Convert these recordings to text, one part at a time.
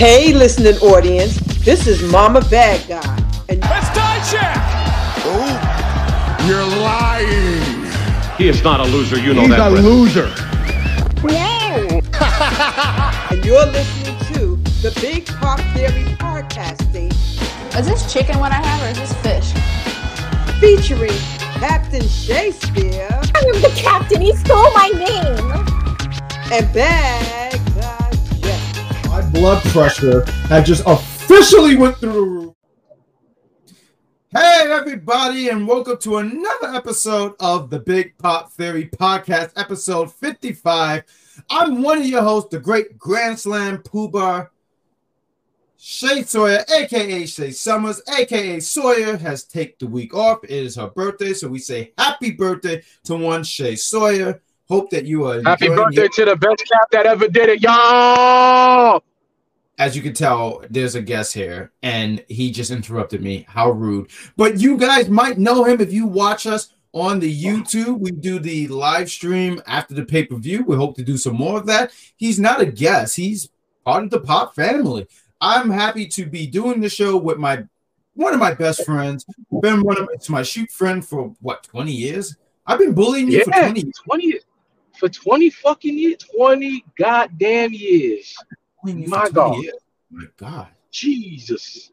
Hey, listening audience, this is Mama Bad Guy. And Let's die check! Oh, you're lying. He is not a loser, you know He's that. He's a loser. Whoa! and you're listening to the Big Pop Theory podcasting. Is this chicken what I have or is this fish? Featuring Captain Shakespeare. I am the captain, he stole my name. And Bad Guy Jeff. My blood pressure had just officially went through the roof. Hey, everybody, and welcome to another episode of the Big Pop Theory Podcast, episode 55. I'm one of your hosts, the great Grand Slam Poobah. Shay Sawyer, aka Shay Summers, aka Sawyer, has taken the week off. It is her birthday, so we say happy birthday to one Shay Sawyer. Hope that you are happy birthday your- to the best cap that ever did it, y'all. As you can tell, there's a guest here, and he just interrupted me. How rude! But you guys might know him if you watch us on the YouTube. We do the live stream after the pay per view. We hope to do some more of that. He's not a guest; he's part of the Pop family. I'm happy to be doing the show with my one of my best friends. Been one of my, my shoot friend for what 20 years. I've been bullying you yeah, for 20 years. 20 years. For 20 fucking years, 20 goddamn years. My God. Years. My God. Jesus.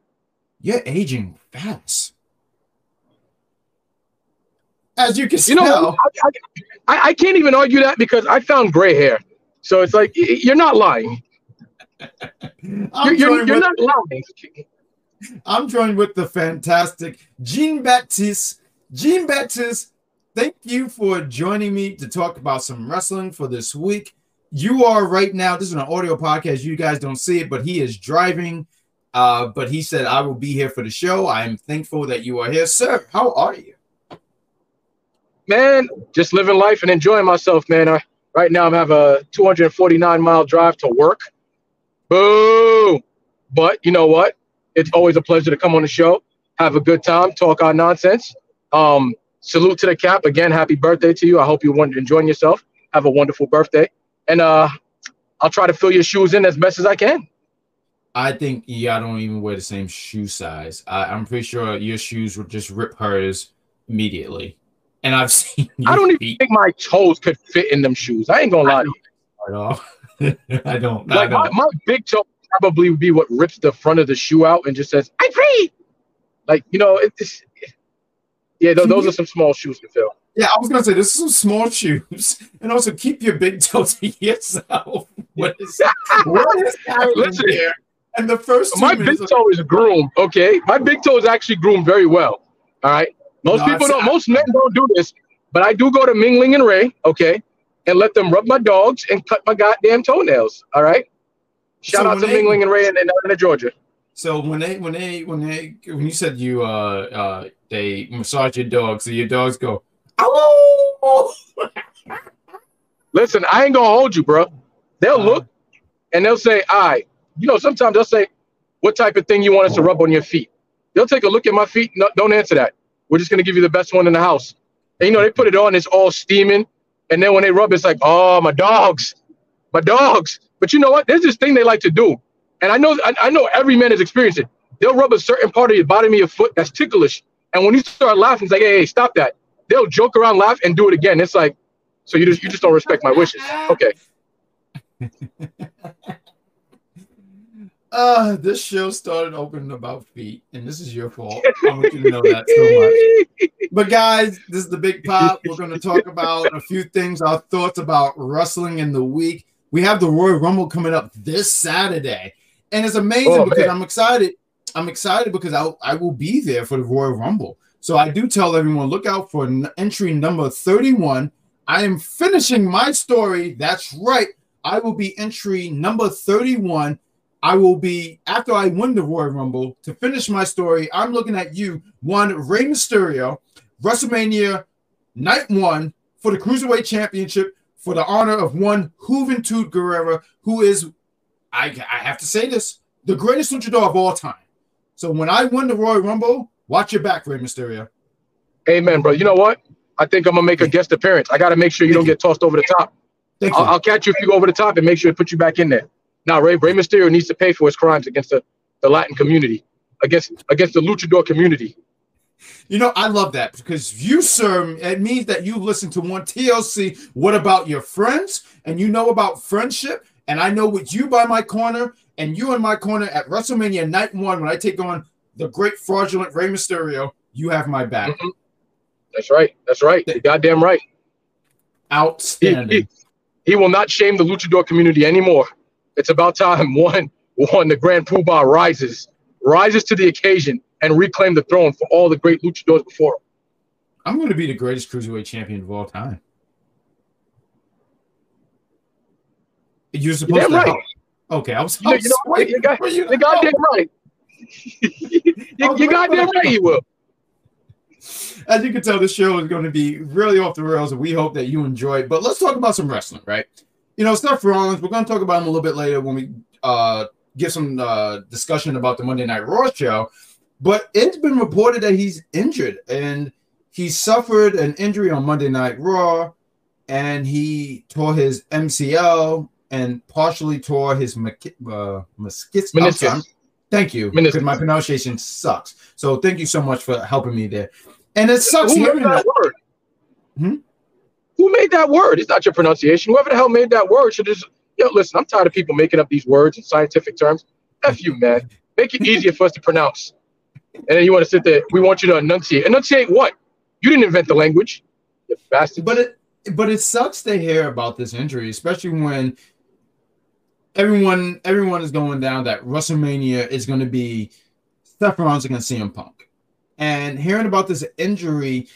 You're aging fast. As you can see, you know, I, I, I, can't even argue that because I found gray hair. So it's like, you're not lying. you're, you're, you're not lying. I'm joined with the fantastic Jean Baptiste. Jean Baptiste, thank you for joining me to talk about some wrestling for this week. You are right now, this is an audio podcast. You guys don't see it, but he is driving. Uh, but he said, I will be here for the show. I am thankful that you are here. Sir, how are you? Man, just living life and enjoying myself, man. Right now, I have a 249 mile drive to work. Boo! But you know what? It's always a pleasure to come on the show, have a good time, talk our nonsense. Um, salute to the cap again. Happy birthday to you. I hope you're enjoying yourself. Have a wonderful birthday, and uh, I'll try to fill your shoes in as best as I can. I think y'all don't even wear the same shoe size. I, I'm pretty sure your shoes would just rip hers immediately. And I've seen. I don't even think my toes could fit in them shoes. I ain't gonna lie to you. At all. I don't. Like I don't. My, my big toe probably would be what rips the front of the shoe out and just says, "I'm free." Like you know, it's yeah. Those, those are some small shoes to fill. Yeah, I was gonna say this is some small shoes, and also keep your big toe to yourself. What is what is happening Listen, here? And the first my big toe is groomed. Okay, my big toe is actually groomed very well. All right, most No, people don't. Most men don't do this, but I do go to Mingling and Ray. Okay, and let them rub my dogs and cut my goddamn toenails. All right. Shout So out to they- Mingling and Ray in Atlanta, Georgia. So when they when they when they when you said you uh uh they massage your dogs, so your dogs go, Listen, I ain't gonna hold you, bro. They'll Uh-huh. look and they'll say, "I." Right. You know, sometimes they'll say, "What type of thing you want us to rub on your feet?" They'll take a look at my feet. No, don't answer that. We're just gonna give you the best one in the house. And you know, they put it on, it's all steaming, and then when they rub, it's like, "Oh, my dogs, my dogs." But you know what? There's this thing they like to do, and I know, I, I know every man has experienced it. They'll rub a certain part of your bottom of your foot that's ticklish, and when you start laughing, it's like, "Hey, hey, stop that." They'll joke around, laugh, and do it again. It's like, so you just you just don't respect my wishes. Okay. uh, this show started opening about feet, and this is your fault. I want you to know that so much. But guys, this is the big pop. We're going to talk about a few things, our thoughts about wrestling in the week. We have the Royal Rumble coming up this Saturday, and it's amazing Oh, because man. I'm excited. I'm excited because I I will be there for the Royal Rumble. So I do tell everyone look out for entry number 31. I am finishing my story. That's right. I will be entry number 31. I will be after I win the Royal Rumble to finish my story. I'm looking at you, one Rey Mysterio, WrestleMania night one for the Cruiserweight Championship for the honor of one Juventud Guerrera, who is, I, I have to say this, the greatest luchador of all time. So when I win the Royal Rumble, watch your back, Rey Mysterio. Amen, bro. You know what? I think I'm gonna make a guest appearance. I got to make sure you don't get tossed over the top. Thank you. I'll, I'll catch you if you go over the top and make sure to put you back in there. Now, Ray, Rey Mysterio needs to pay for his crimes against the, the Latin community, against against the luchador community. You know, I love that because you, sir, it means that you listen to one TLC. What about your friends? And you know about friendship. And I know with you by my corner and you in my corner at WrestleMania Night One when I take on the great fraudulent Rey Mysterio, you have my back. Mhm. That's right. That's right. You're goddamn right. He, Outstanding. he, he will not shame the luchador community anymore. It's about time one one the Grand Poobah rises rises to the occasion and reclaim the throne for all the great luchadors before him. I'm going to be the greatest cruiserweight champion of all time. You're supposed damn to. right. Okay, I was. You know, you know, waiting you got, for you to goddamn right. You, you waiting goddamn right he will. As you can tell, the show is going to be really off the rails, and we hope that you enjoy it. But let's talk about some wrestling, right? You know, Seth Rollins. We're going to talk about him a little bit later when we uh, get some uh, discussion about the Monday Night Raw show. But it's been reported that he's injured, and he suffered an injury on Monday Night Raw, and he tore his MCL and partially tore his. Uh, meniscus. Meniscus. Thank you, because my pronunciation sucks. So thank you so much for helping me there. And it sucks Who hearing made that that. word? Hmm? Who made that word? It's not your pronunciation. Whoever the hell made that word should just, yo, listen, I'm tired of people making up these words in scientific terms. F you, man. Make it easier for us to pronounce. And then you want to sit there, we want you to enunciate. Enunciate what? You didn't invent the language, you bastard. But it but it sucks to hear about this injury, especially when everyone everyone is going down that WrestleMania is going to be Seth Rollins against CM Punk, and hearing about this injury,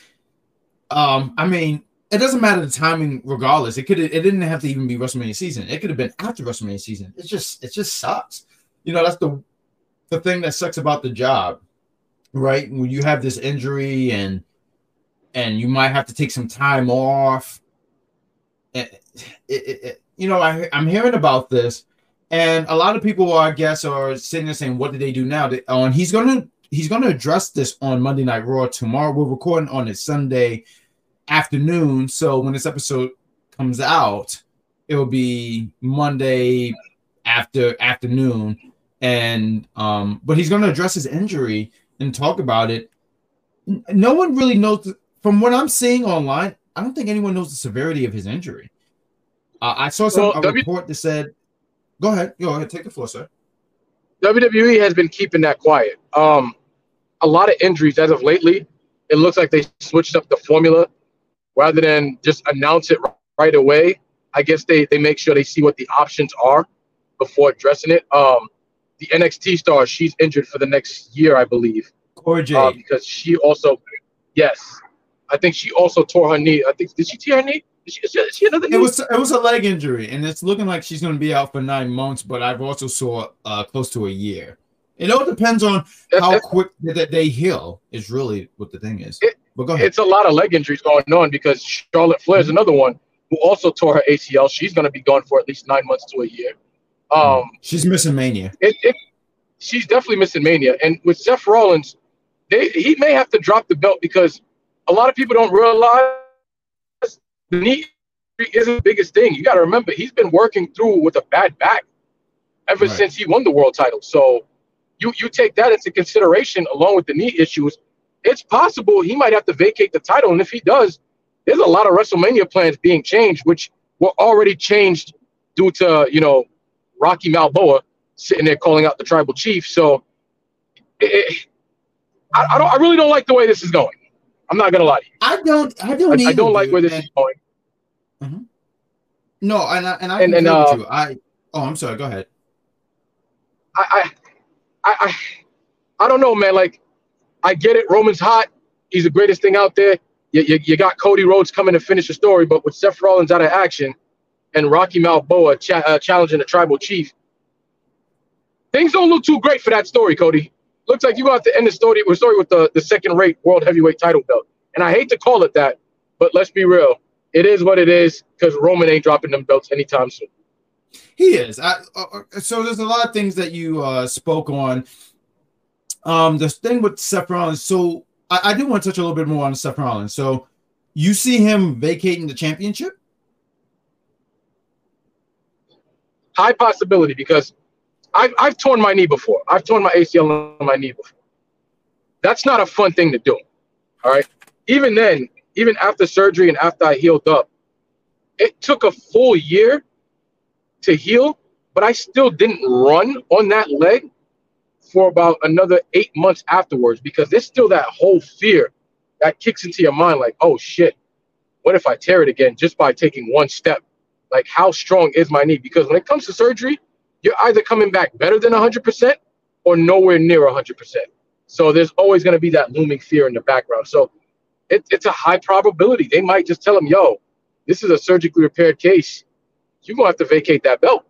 um, I mean, it doesn't matter the timing, regardless. It could it didn't have to even be WrestleMania season. It could have been after WrestleMania season. It's just it just sucks. You know, that's the the thing that sucks about the job, right? When you have this injury and and you might have to take some time off. It, it, it, it- you know, I, I'm hearing about this, and a lot of people, I guess, are sitting there saying, "What do they do now?" They, oh, and he's gonna he's gonna address this on Monday Night Raw tomorrow. We're recording on a Sunday afternoon, so when this episode comes out, it will be Monday after afternoon, and um, but he's gonna address his injury and talk about it. No one really knows the- from what I'm seeing online. I don't think anyone knows the severity of his injury. Uh, I saw some Well, a W- report that said, "Go ahead, go ahead, take the floor, sir." WWE has been keeping that quiet. Um, a lot of injuries as of lately. It looks like they switched up the formula rather than just announce it right away. I guess they they make sure they see what the options are before addressing it. Um, the NXT star, she's injured for the next year, I believe, Cora Jade. uh, because she also, yes, I think she also tore her knee. I think did she tear her knee? Did she, is she, she? It was it was a leg injury, and it's looking like she's going to be out for nine months. But I've also saw uh, close to a year. It all depends on how quick that they heal. Is really what the thing is. It- but go ahead. it's a lot of leg injuries going on because Charlotte Flair is another one who also tore her ACL. She's going to be gone for at least nine months to a year. Um, She's missing Mania. it, it, she's definitely missing Mania. And with Seth Rollins, they, he may have to drop the belt because a lot of people don't realize the knee injury isn't the biggest thing. You got to remember, he's been working through with a bad back ever Right. since he won the world title. So you you take that into consideration along with the knee issues. It's possible he might have to vacate the title, and if he does, there's a lot of WrestleMania plans being changed, which were already changed due to you know Rocky Balboa sitting there calling out the tribal chief. So it, it- I, I don't I really don't like the way this is going. I'm not gonna lie to you. I don't. I don't. I, I don't like where this And- is going. No, and I, and I And- and, uh, you. I. Oh, I'm sorry. Go ahead. I, I, I, I, don't know, man. Like, I get it. Roman's hot. He's the greatest thing out there. You, you, you got Cody Rhodes coming to finish the story, but with Seth Rollins out of action and Rocky Balboa cha- uh, challenging the tribal chief, things don't look too great for that story, Cody. Looks like you got to end the story, the story with the, the second rate world heavyweight title belt. And I hate to call it that, but let's be real. It is what it is because Roman ain't dropping them belts anytime soon. He is. I, uh, uh, so there's a lot of things that you uh, spoke on. Um, the thing with Seth Rollins. So I, I do want to touch a little bit more on Seth Rollins. So you see him vacating the championship? high possibility because I've I've torn my knee before. I've torn my ACL on my knee before. That's not a fun thing to do. All right. Even then, even after surgery and after I healed up, it took a full year to heal, but I still didn't run on that leg for about another eight months afterwards because there's still that whole fear that kicks into your mind like, oh shit, what if I tear it again just by taking one step? Like, how strong is my knee? Because when it comes to surgery, you're either coming back better than 100% or nowhere near 100%. So there's always going to be that looming fear in the background. So it, it's a high probability. They might just tell him, yo, this is a surgically repaired case. You're going to have to vacate that belt.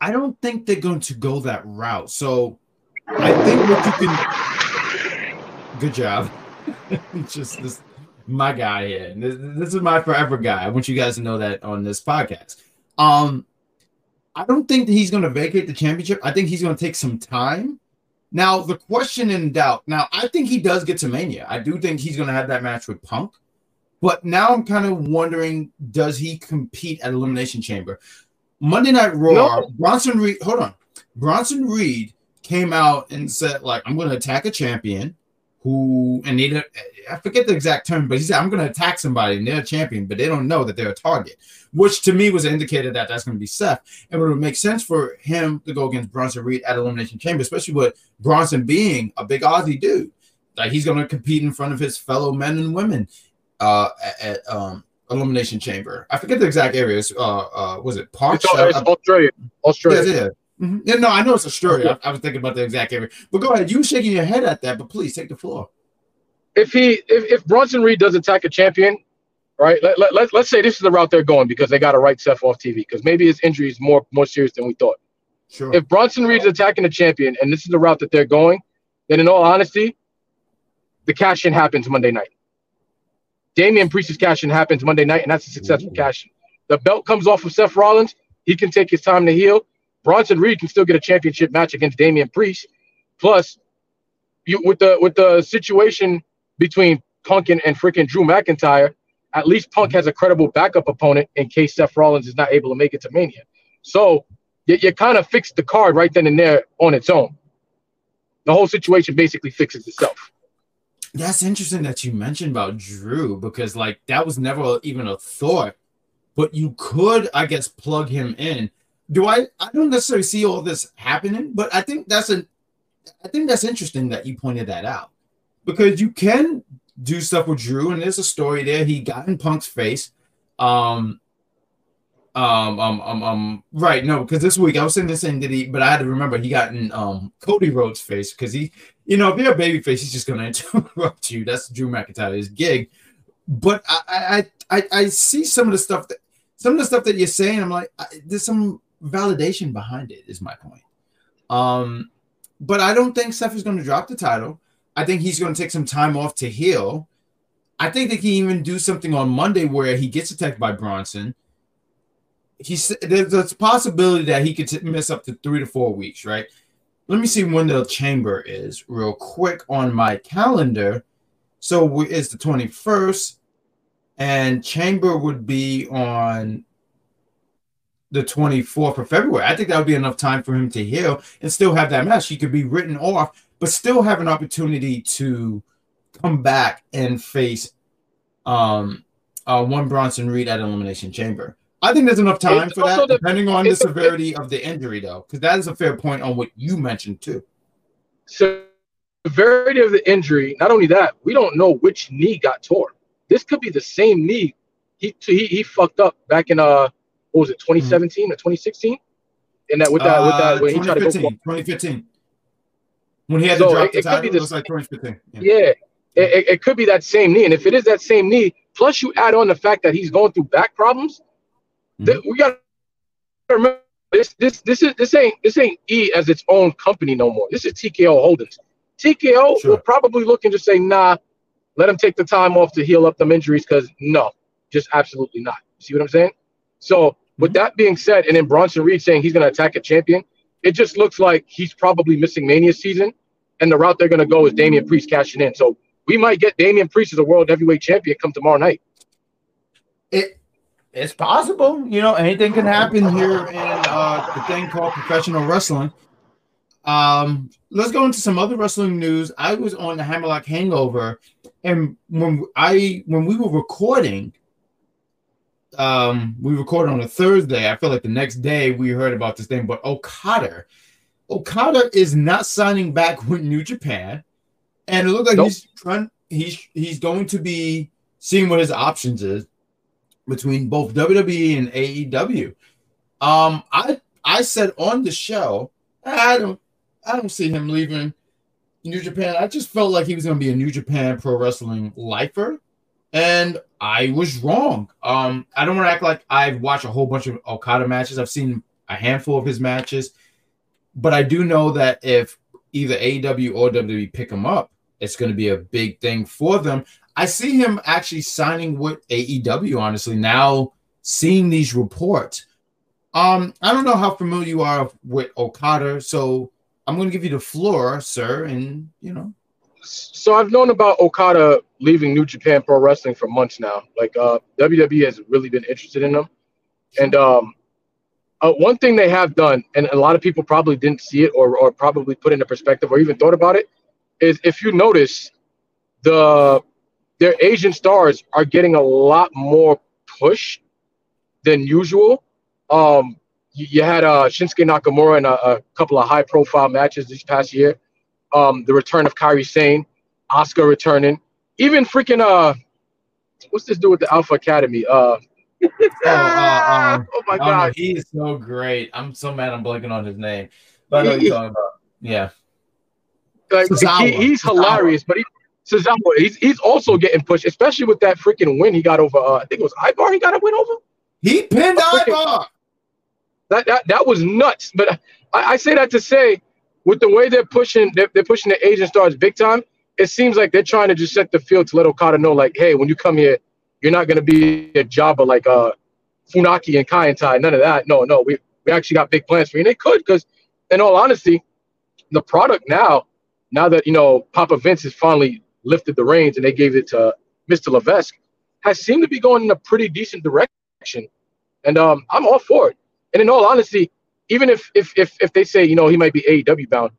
I don't think they're going to go that route. So I think what you can. Good job. just this, my guy here. This, this is my forever guy. I want you guys to know that on this podcast. Um, I don't think that he's going to vacate the championship. I think he's going to take some time. Now, the question in doubt. Now, I think he does get to Mania. I do think he's going to have that match with Punk. But now I'm kind of wondering does he compete at Elimination Chamber? Monday Night Raw, no. Bronson Reed, hold on. Bronson Reed came out and said, like, I'm going to attack a champion who, and they, I forget the exact term, but he said, I'm going to attack somebody and they're a champion, but they don't know that they're a target, which to me was an indicator that that's going to be Seth. And it would make sense for him to go against Bronson Reed at Elimination Chamber, especially with Bronson being a big Aussie dude. Like, he's going to compete in front of his fellow men and women uh, at, um, Elimination Chamber. I forget the exact areas. Uh, uh, was it Park? It's, it's Australia. Australia. Yeah, yeah. Mm-hmm. yeah, no, I know it's Australia. I, I, was thinking about the exact area. But go ahead. You were shaking your head at that, but please take the floor. If he, if, if Bronson Reed does attack a champion, right? Let, let, let, let's say this is the route they're going because they got to write Seth off TV because maybe his injury is more more serious than we thought. Sure. If Bronson Reed's attacking a champion and this is the route that they're going, then in all honesty, the cash in happens Monday night. Damian Priest's cash in happens Monday night, and that's a successful cash in. The belt comes off of Seth Rollins. He can take his time to heal. Bronson Reed can still get a championship match against Damian Priest. Plus, you with the with the situation between Punk and, and freaking Drew McIntyre, at least Punk has a credible backup opponent in case Seth Rollins is not able to make it to Mania. So you, you kind of fixed the card right then and there on its own. The whole situation basically fixes itself. That's interesting that you mentioned about Drew because like that was never even a thought, but you could, I guess, plug him in. Do I? I don't necessarily see all this happening, but I think that's an, I think that's interesting that you pointed that out because you can do stuff with Drew, and there's a story there. He got in Punk's face. Um, um, um, um, um, right, no, because this week I was saying this thing did he, but I had to remember he got in um Cody Rhodes' face because he, you know, if you're a baby face, he's just gonna interrupt you. That's Drew McIntyre's gig. But I, I, I, I see some of the stuff that some of the stuff that you're saying. I'm like, I, there's some validation behind it. Is my point. Um, but I don't think Seth is going to drop the title. I think he's going to take some time off to heal. I think they can even do something on Monday where he gets attacked by Bronson he's there's a possibility that he could miss up to three to four weeks, right? Let me see when the chamber is real quick on my calendar. So it's the 21st, and chamber would be on the 24th of February. I think that would be enough time for him to heal and still have that match. He could be written off, but still have an opportunity to come back and face um uh, one Bronson Reed at Elimination Chamber. I think there's enough time it's for that, the, depending on the severity of the injury, though, because that is a fair point on what you mentioned too. So, severity of the injury. Not only that, we don't know which knee got torn. This could be the same knee he he, he fucked up back in uh what was it 2017 mm-hmm. or 2016, and that with that uh, with that when he tried to go 2015 when he had so to drop it, the title, it, was like 2015. Yeah, yeah it, it could be that same knee, and if it is that same knee, plus you add on the fact that he's going through back problems Mm-hmm. we got to remember this. This this is this ain't this ain't E as its own company no more. This is TKO Holdings. TKO sure. will probably look and just say, nah, let him take the time off to heal up them injuries because no, just absolutely not. See what I'm saying? So with mm-hmm. that being said, and then Bronson Reed saying he's going to attack a champion, it just looks like he's probably missing Mania season, and the route they're going to go is Damian Priest cashing in. So we might get Damian Priest as a world heavyweight champion come tomorrow night. It it's possible. You know, anything can happen here in uh, the thing called professional wrestling. Um, let's go into some other wrestling news. I was on the Hammerlock Hangover, and when I when we were recording, um, we recorded on a Thursday. I feel like the next day we heard about this thing, but Okada, Okada is not signing back with New Japan, and it looks like Nope. he's trying. He's he's going to be seeing what his options is between both WWE and AEW. Um, I I said on the show, I don't I don't see him leaving New Japan. I just felt like he was going to be a New Japan Pro Wrestling lifer, and I was wrong. Um, I don't want to act like I've watched a whole bunch of Okada matches. I've seen a handful of his matches, but I do know that if either AEW or WWE pick him up, it's going to be a big thing for them. I see him actually signing with AEW. Honestly, now seeing these reports, um, I don't know how familiar you are with Okada, so I'm going to give you the floor, sir, and you know, So I've known about Okada leaving New Japan Pro Wrestling for months now. Like uh, WWE has really been interested in them, and um, uh, one thing they have done, and a lot of people probably didn't see it or or probably put into perspective or even thought about it, is if you notice, the their Asian stars are getting a lot more push than usual. Um, you, you had uh, Shinsuke Nakamura in a, a couple of high profile matches this past year. Um, the return of Kairi Sane, Oscar returning, even freaking uh, what's this dude with the Alpha Academy? Uh, uh, um, oh my Oh, god, he is so great. I'm so mad I'm blanking on his name, but I know what you're talking about. Yeah, like, he, he's hilarious, but he. Tozawa, he's he's also getting pushed, especially with that freaking win he got over. Uh, I think it was Ivar. He got a win over. he pinned Ivar. That that that was nuts. But I, I say that to say, with the way they're pushing, they're, they're pushing the Asian stars big time. It seems like they're trying to just set the field to let Okada know, like, hey, when you come here, you're not gonna be a jobber like uh Funaki and Kai En Tai. None of that. No, no, we we actually got big plans for you. And they could, because in all honesty, the product now, now that you know Papa Vince has finally lifted the reins and they gave it to Mr. Levesque, has seemed to be going in a pretty decent direction. And um, I'm all for it. And in all honesty, even if if if if they say you know he might be AEW bound,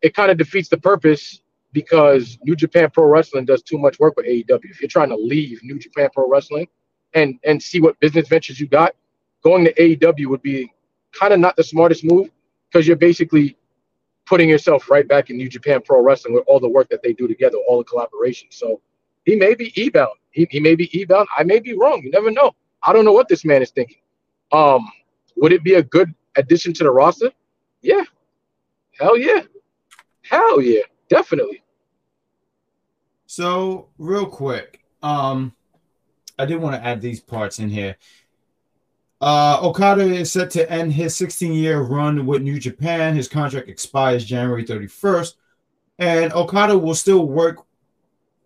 it kind of defeats the purpose because New Japan Pro Wrestling does too much work with AEW. If you're trying to leave New Japan Pro Wrestling and and see what business ventures you got, going to AEW would be kind of not the smartest move because you're basically putting yourself right back in New Japan Pro Wrestling with all the work that they do together, all the collaboration. So he may be E bound. He, he may be E bound. I may be wrong. You never know. I don't know what this man is thinking. Um, would it be a good addition to the roster? Yeah. Hell yeah. Hell yeah. Definitely. So real quick, um, I did want to add these parts in here. Uh, Okada is set to end his 16-year run with New Japan. His contract expires January 31st, and Okada will still work,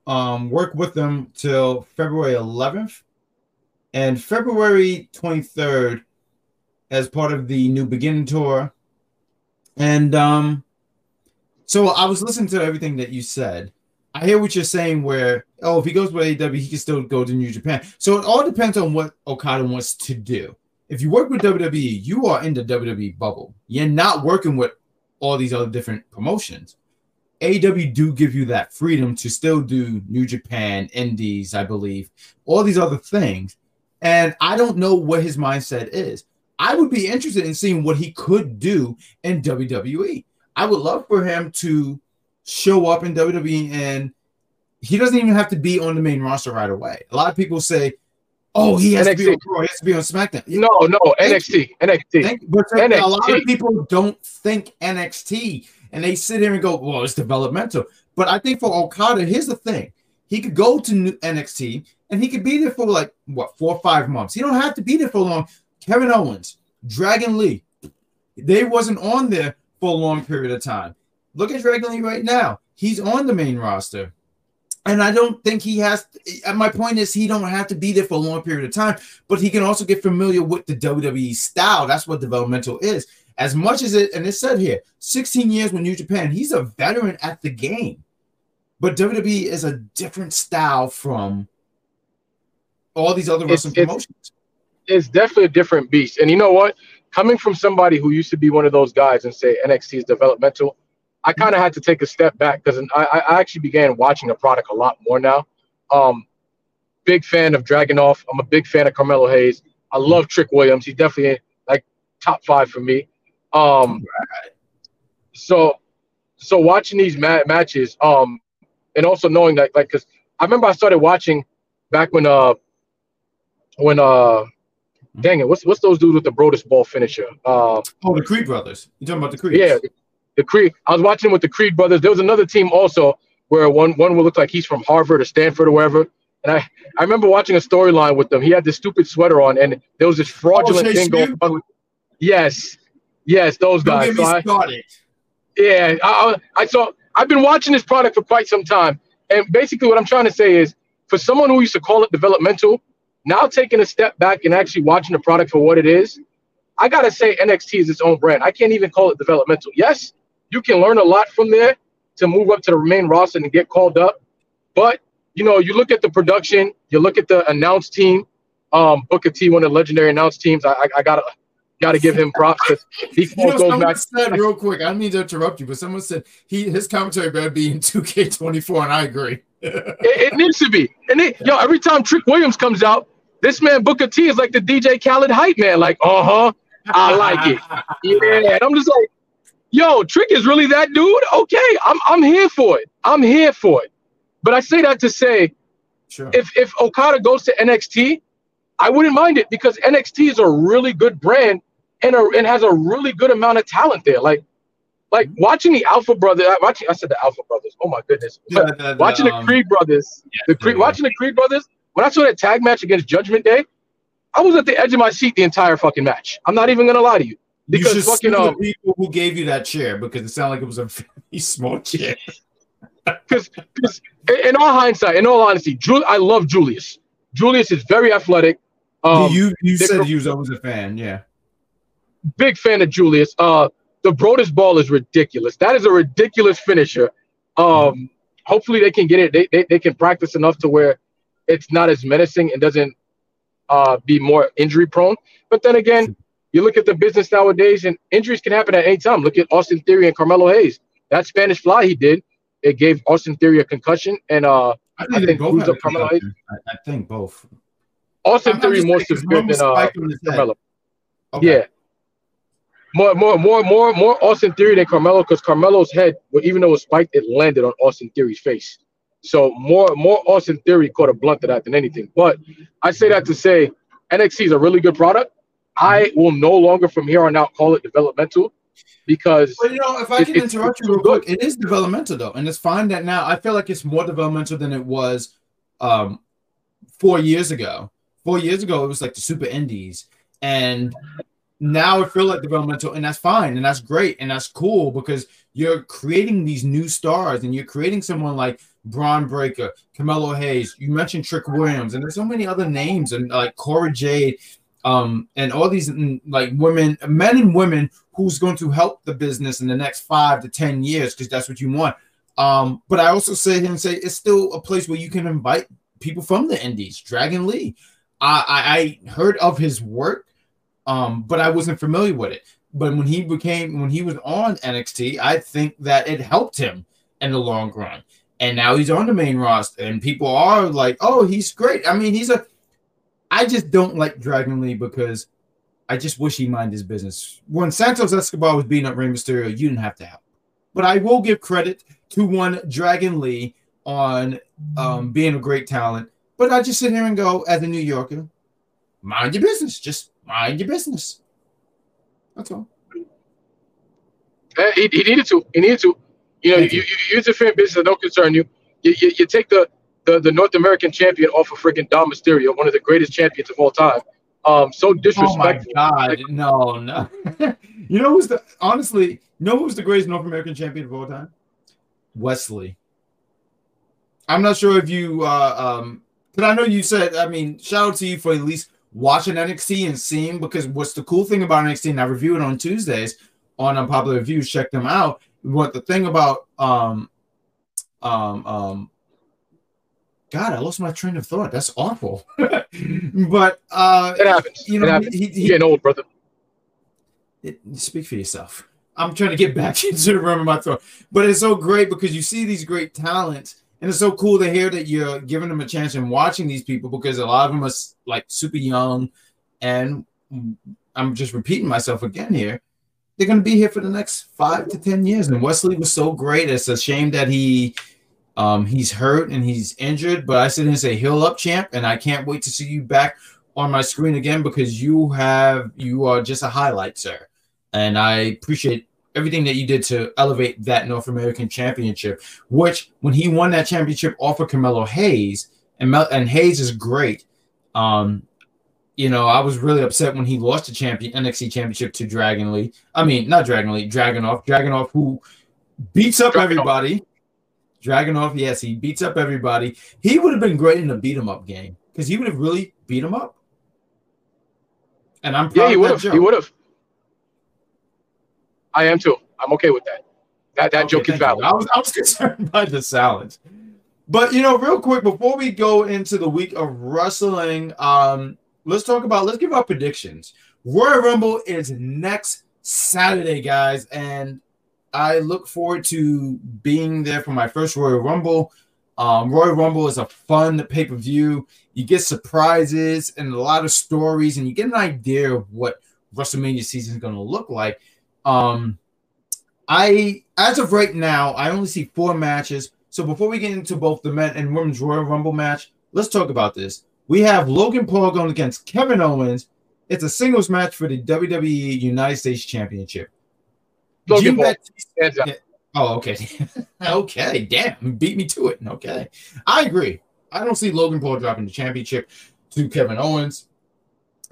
um, work with them till February 11th, and February 23rd, as part of the New Beginning tour. And um, so I was listening to everything that you said. I hear what you're saying. Where oh, if he goes with AEW, he can still go to New Japan. So it all depends on what Okada wants to do. If you work with WWE, you are in the WWE bubble. You're not working with all these other different promotions. AEW do give you that freedom to still do New Japan, Indies, I believe, all these other things. And I don't know what his mindset is. I would be interested in seeing what he could do in WWE. I would love for him to show up in WWE and he doesn't even have to be on the main roster right away. A lot of people say, "Oh, he has to be NXT. on Raw, he has to be on SmackDown." No, no, NXT. NXT. Thank- but a lot of people don't think NXT and they sit here and go, "Well, it's developmental." But I think for Okada, here's the thing: he could go to NXT and he could be there for like what four or five months. He don't have to be there for long. Kevin Owens, Dragon Lee, they wasn't on there for a long period of time. Look at Dragon Lee right now; he's on the main roster. And I don't think he has. and my point is, he don't have to be there for a long period of time, but he can also get familiar with the WWE style. That's what developmental is. As much as it, and it said here, 16 years with New Japan, he's a veteran at the game. But WWE is a different style from all these other wrestling it's- promotions. it's definitely a different beast. And you know what? Coming from somebody who used to be one of those guys and say NXT is developmental, I kind of had to take a step back because I, I actually began watching the product a lot more now. Um, big fan of Dragunov. I'm a big fan of Carmelo Hayes. I love Trick Williams. He's definitely like top five for me. Um, so, so watching these ma- matches, um, and also knowing that, like, because I remember I started watching back when, uh, when, uh, dang it, what's what's those dudes with the Brutus Ball finisher? Uh, Oh, the Creed brothers. You talking about the Creed? yeah, the Creed. I was watching with the Creed brothers. There was another team also where one one would look like he's from Harvard or Stanford or wherever. And I, I remember watching a storyline with them. He had this stupid sweater on, and there was this fraudulent Jay thing going on. Yes, yes, those Don't guys. So I- yeah, I, I I saw. I've been watching this product for quite some time, and basically what I'm trying to say is, for someone who used to call it developmental, now taking a step back and actually watching the product for what it is, I gotta say NXT is its own brand. I can't even call it developmental. Yes, you can learn a lot from there to move up to the main roster and get called up, but you know, you look at the production, you look at the announce team. Um, Booker T, one of the legendary announce teams. I, I, I gotta gotta give him props because he You know, goes someone back. said real quick. I don't mean to interrupt you, but someone said he his commentary better be in 2K24, and I agree. It, it needs to be. And it, yo, every time Trick Williams comes out, this man Booker T is like the DJ Khaled hype man. Like, uh huh, I like it. Yeah, and I'm just like, yo, Trick is really that dude. Okay, I'm I'm here for it. I'm here for it. But I say that to say, Sure. if if Okada goes to NXT, I wouldn't mind it because NXT is a really good brand and a, and has a really good amount of talent there. Like, like watching the Alpha Brothers. Watching, I said the Alpha Brothers. Oh my goodness. Yeah, the- the, watching the um, Creed Brothers. The Creed, yeah. watching the Creed Brothers. When I saw that tag match against Judgment Day, I was at the edge of my seat the entire fucking match. I'm not even gonna lie to you you because should fucking sue the um, people who gave you that chair because it sounded like it was a very small chair. because in all hindsight, in all honesty, Jul- I love Julius. Julius is very athletic. Um, you you said you was always a fan, yeah. big fan of Julius. Uh, the Brutus Ball is ridiculous. That is a ridiculous finisher. Um, hopefully they can get it. They, they they can practice enough to where it's not as menacing and doesn't uh be more injury prone. But then again, you look at the business nowadays, and injuries can happen at any time. Look at Austin Theory and Carmelo Hayes. That Spanish fly he did, it gave Austin Theory a concussion, and uh, I I think both up Carmelo concussion. I, I think both. Austin I'm- Theory more severe than uh, spiked on his head. Carmelo. Okay. Yeah. More, more, more, more, more Austin Theory than Carmelo because Carmelo's head, well, even though it was spiked, it landed on Austin Theory's face. So more, more Austin Theory caught a blunt to that than anything. But I say that to say NXT is a really good product. I will no longer from here on out call it developmental because Well, you know, if I It- can interrupt you real quick, it is developmental though, and it's fine that now I feel like it's more developmental than it was um four years ago. Four years ago, it was like the Super Indies, and now I feel like developmental, and that's fine, and that's great, and that's cool because you're creating these new stars, and you're creating someone like Bron Breakker, Carmelo Hayes. You mentioned Trick Williams, and there's so many other names, and like Cora Jade, um, and all these mm, like women, men and women who's going to help the business in the next five to ten years because that's what you want. Um, but I also say here and say it's still a place where you can invite people from the indies. Dragon Lee, I, I, I heard of his work, um, but I wasn't familiar with it. But when he became when he was on NXT, I think that it helped him in the long run. And now he's on the main roster, and people are like, "Oh, he's great." I mean, he's a. I just don't like Dragon Lee because I just wish he minded his business. When Santos Escobar was beating up Rey Mysterio, you didn't have to help. But I will give credit to one Dragon Lee on um, being a great talent. But I just sit here and go, as a New Yorker, mind your business. Just mind your business. That's all. He, he needed to. He needed to. You know, you, you, you use a fan business that don't concern you. You, you, you take the, the, the North American champion off of freaking Dom Mysterio, one of the greatest champions of all time. Um, so disrespectful. Oh my. God! No, no. you know who's the honestly? You know who's the greatest North American champion of all time? Wes Lee. I'm not sure if you, uh, um, because I know you said. I mean, shout out to you for at least watching NXT and seeing. Because what's the cool thing about NXT? And I review it on Tuesdays on Unpopular Reviews. Check them out. What the thing about um, um, um, God, I lost my train of thought. That's awful. but uh, It happens. you it know, happens. he, he, getting old, brother. it, speak for yourself. I'm trying to get back into the room of my throat, but it's so great because you see these great talents, and it's so cool to hear that you're giving them a chance and watching these people because a lot of them are like super young, and I'm just repeating myself again here. They're going to be here for the next five to ten years, and Wes Lee was so great. It's a shame that he um, he's hurt and he's injured, but I sit and say, "Heal up, champ!" And I can't wait to see you back on my screen again because you have you are just a highlight, sir and I appreciate everything that you did to elevate that North American Championship. Which, when he won that championship off of Carmelo Hayes, and Mel- and Hayes is great. Um, you know, I was really upset when he lost the champion NXT Championship to Dragon Lee. I mean, not Dragon Lee, Dragunov. Dragunov, who beats up Dragunov. everybody. Dragonoff, yes, he beats up everybody. He would have been great in a beat 'em up game because he would have really beat him up. And I'm Yeah, he would have. He would have. I am too. I'm okay with that. That that Okay, joke is you. valid. I was, I was concerned by the salads. But you know, real quick before we go into the week of wrestling, um, let's talk about let's give our predictions. Royal Rumble is next Saturday, guys, and I look forward to being there for my first Royal Rumble. Um, Royal Rumble is a fun pay per view. You get surprises and a lot of stories, and you get an idea of what WrestleMania season is going to look like. Um, I, as of right now, I only see four matches. So before we get into both the men and women's Royal Rumble match, let's talk about this. We have Logan Paul going against Kevin Owens. It's a singles match for the WWE United States Championship. Logan Jim Paul, down. Yeah. Oh, okay. okay. Damn. Beat me to it. Okay. I agree. I don't see Logan Paul dropping the championship to Kevin Owens.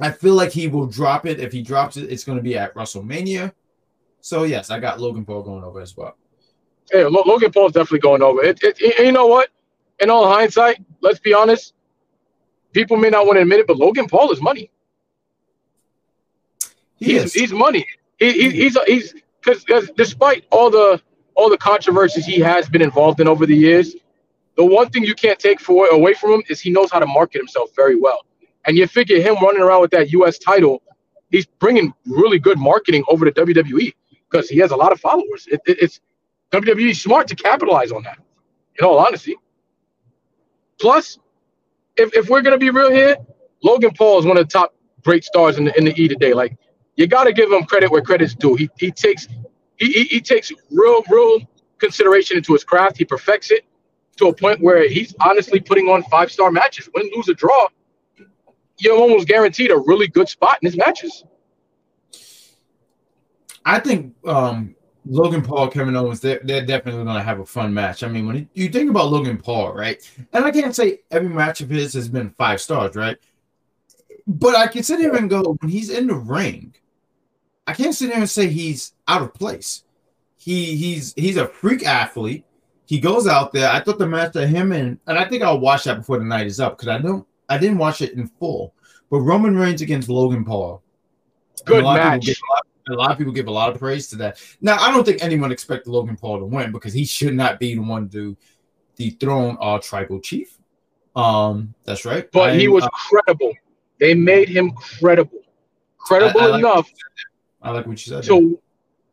I feel like he will drop it. If he drops it, it's going to be at WrestleMania. So, yes, I got Logan Paul going over as well. Hey, Lo- Logan Paul's definitely going over. It, it- you know what? In all hindsight, let's be honest. People may not want to admit it, but Logan Paul is money. He he's, is. he's money. He, he, he's he's because despite all the all the controversies he has been involved in over the years, the one thing you can't take for away from him is he knows how to market himself very well. And you figure him running around with that U.S. title, he's bringing really good marketing over to WWE because he has a lot of followers. It, it, it's WWE smart to capitalize on that. In all honesty. Plus, if, if we're gonna be real here, Logan Paul is one of the top great stars in the in the E today. Like you got to give him credit where credit's due. He he takes he, he he takes real real consideration into his craft. He perfects it to a point where he's honestly putting on five star matches. Win, lose, or draw, you're almost guaranteed a really good spot in his matches. I think um, Logan Paul, Kevin Owens, they're, they're definitely going to have a fun match. I mean, when you think about Logan Paul, right? And I can't say every match of his has been five stars, right? But I can sit here and go, when he's in the ring, I can't sit here and say he's out of place. He he's he's a freak athlete. He goes out there. I thought the match that him and and I think I'll watch that before the night is up because I don't I didn't watch it in full. But Roman Reigns against Logan Paul. Good of match. A lot- of people give a lot of praise to that. Now, I don't think anyone expected Logan Paul to win because he should not be the one to dethrone our tribal chief. Um, that's right. But he was uh, credible. They made him credible, credible I like- enough I like what you said. So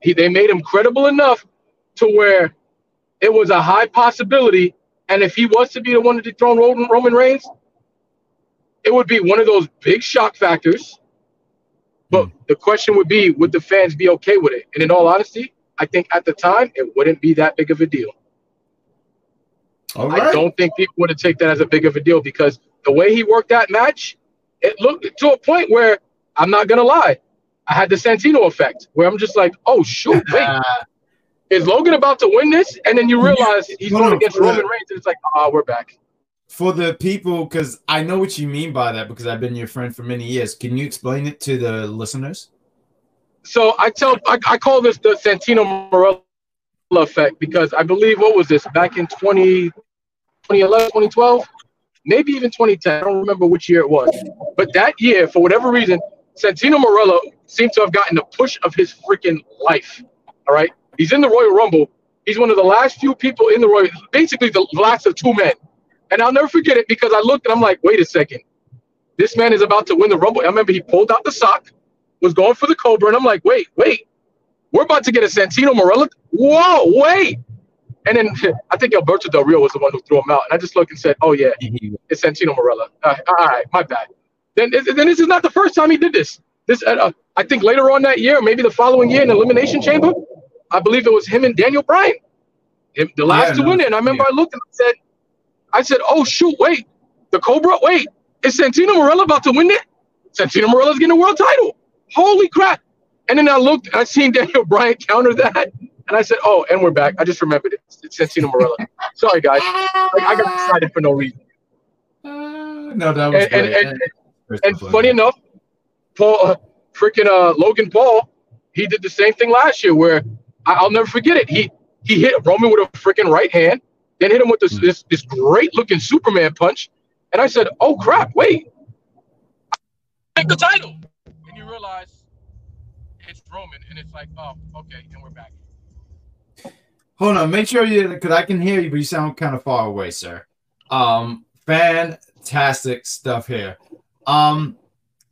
he, they made him credible enough to where it was a high possibility. And if he was to be the one to dethrone Roman, Roman Reigns, it would be one of those big shock factors. But Hmm. the question would be, would the fans be okay with it? And in all honesty, I think at the time it wouldn't be that big of a deal. All I don't think people would have taken that as a big of a deal because the way he worked that match, it looked to a point where I'm not gonna lie, I had the Santino effect where I'm just like, oh shoot, wait, is Logan about to win this? And then you realize he's No, going no, against Roman Reigns, and it's like, ah, we're back. For the people, because I know what you mean by that because I've been your friend for many years. Can you explain it to the listeners? So I tell, I, I call this the Santino Marella effect because I believe what was this back in 20, 2011, 2012, maybe even 2010. I don't remember which year it was, but that year, for whatever reason, Santino Marella seemed to have gotten the push of his freaking life. All right, he's in the Royal Rumble. He's one of the last few people in the Royal, basically the last of two men And I'll never forget it because I looked and I'm like, wait a second. This man is about to win the Rumble. I remember he pulled out the sock, was going for the Cobra, and I'm like, wait, wait. We're about to get a Santino Marella. Whoa, wait. And then I think Alberto Del Rio was the one who threw him out. And I just looked and said, oh, yeah, it's Santino Marella. Uh, all right, my bad. Then, then this is not the first time he did this. This, uh, uh, I think later on that year, maybe the following year in Elimination Chamber, I believe it was him and Daniel Bryan, him, the last Yeah, to no, win it. And I remember yeah. I looked and I said, I said, oh shoot, wait, the Cobra, wait, is Santino Marella about to win it? Santino Marella's getting a world title. Holy crap! And then I looked, and I seen Daniel Bryan counter that, and I said, oh, and we're back. I just remembered it. It's Santino Marella. Sorry guys, like, I got excited for no reason. Uh, no, that was And and, and, and funny enough, Paul, uh, freaking uh, Logan Paul, he did the same thing last year. Where I, I'll never forget it. He he hit Roman with a freaking right hand, then hit him with this this, this great looking Superman punch, and I said, "Oh crap! Wait, take the title." And you realize it's Roman, and it's like, "Oh, okay," and we're back. Hold on, make sure you because I can hear you, but you sound kind of far away, sir. Um, fantastic stuff here. Um,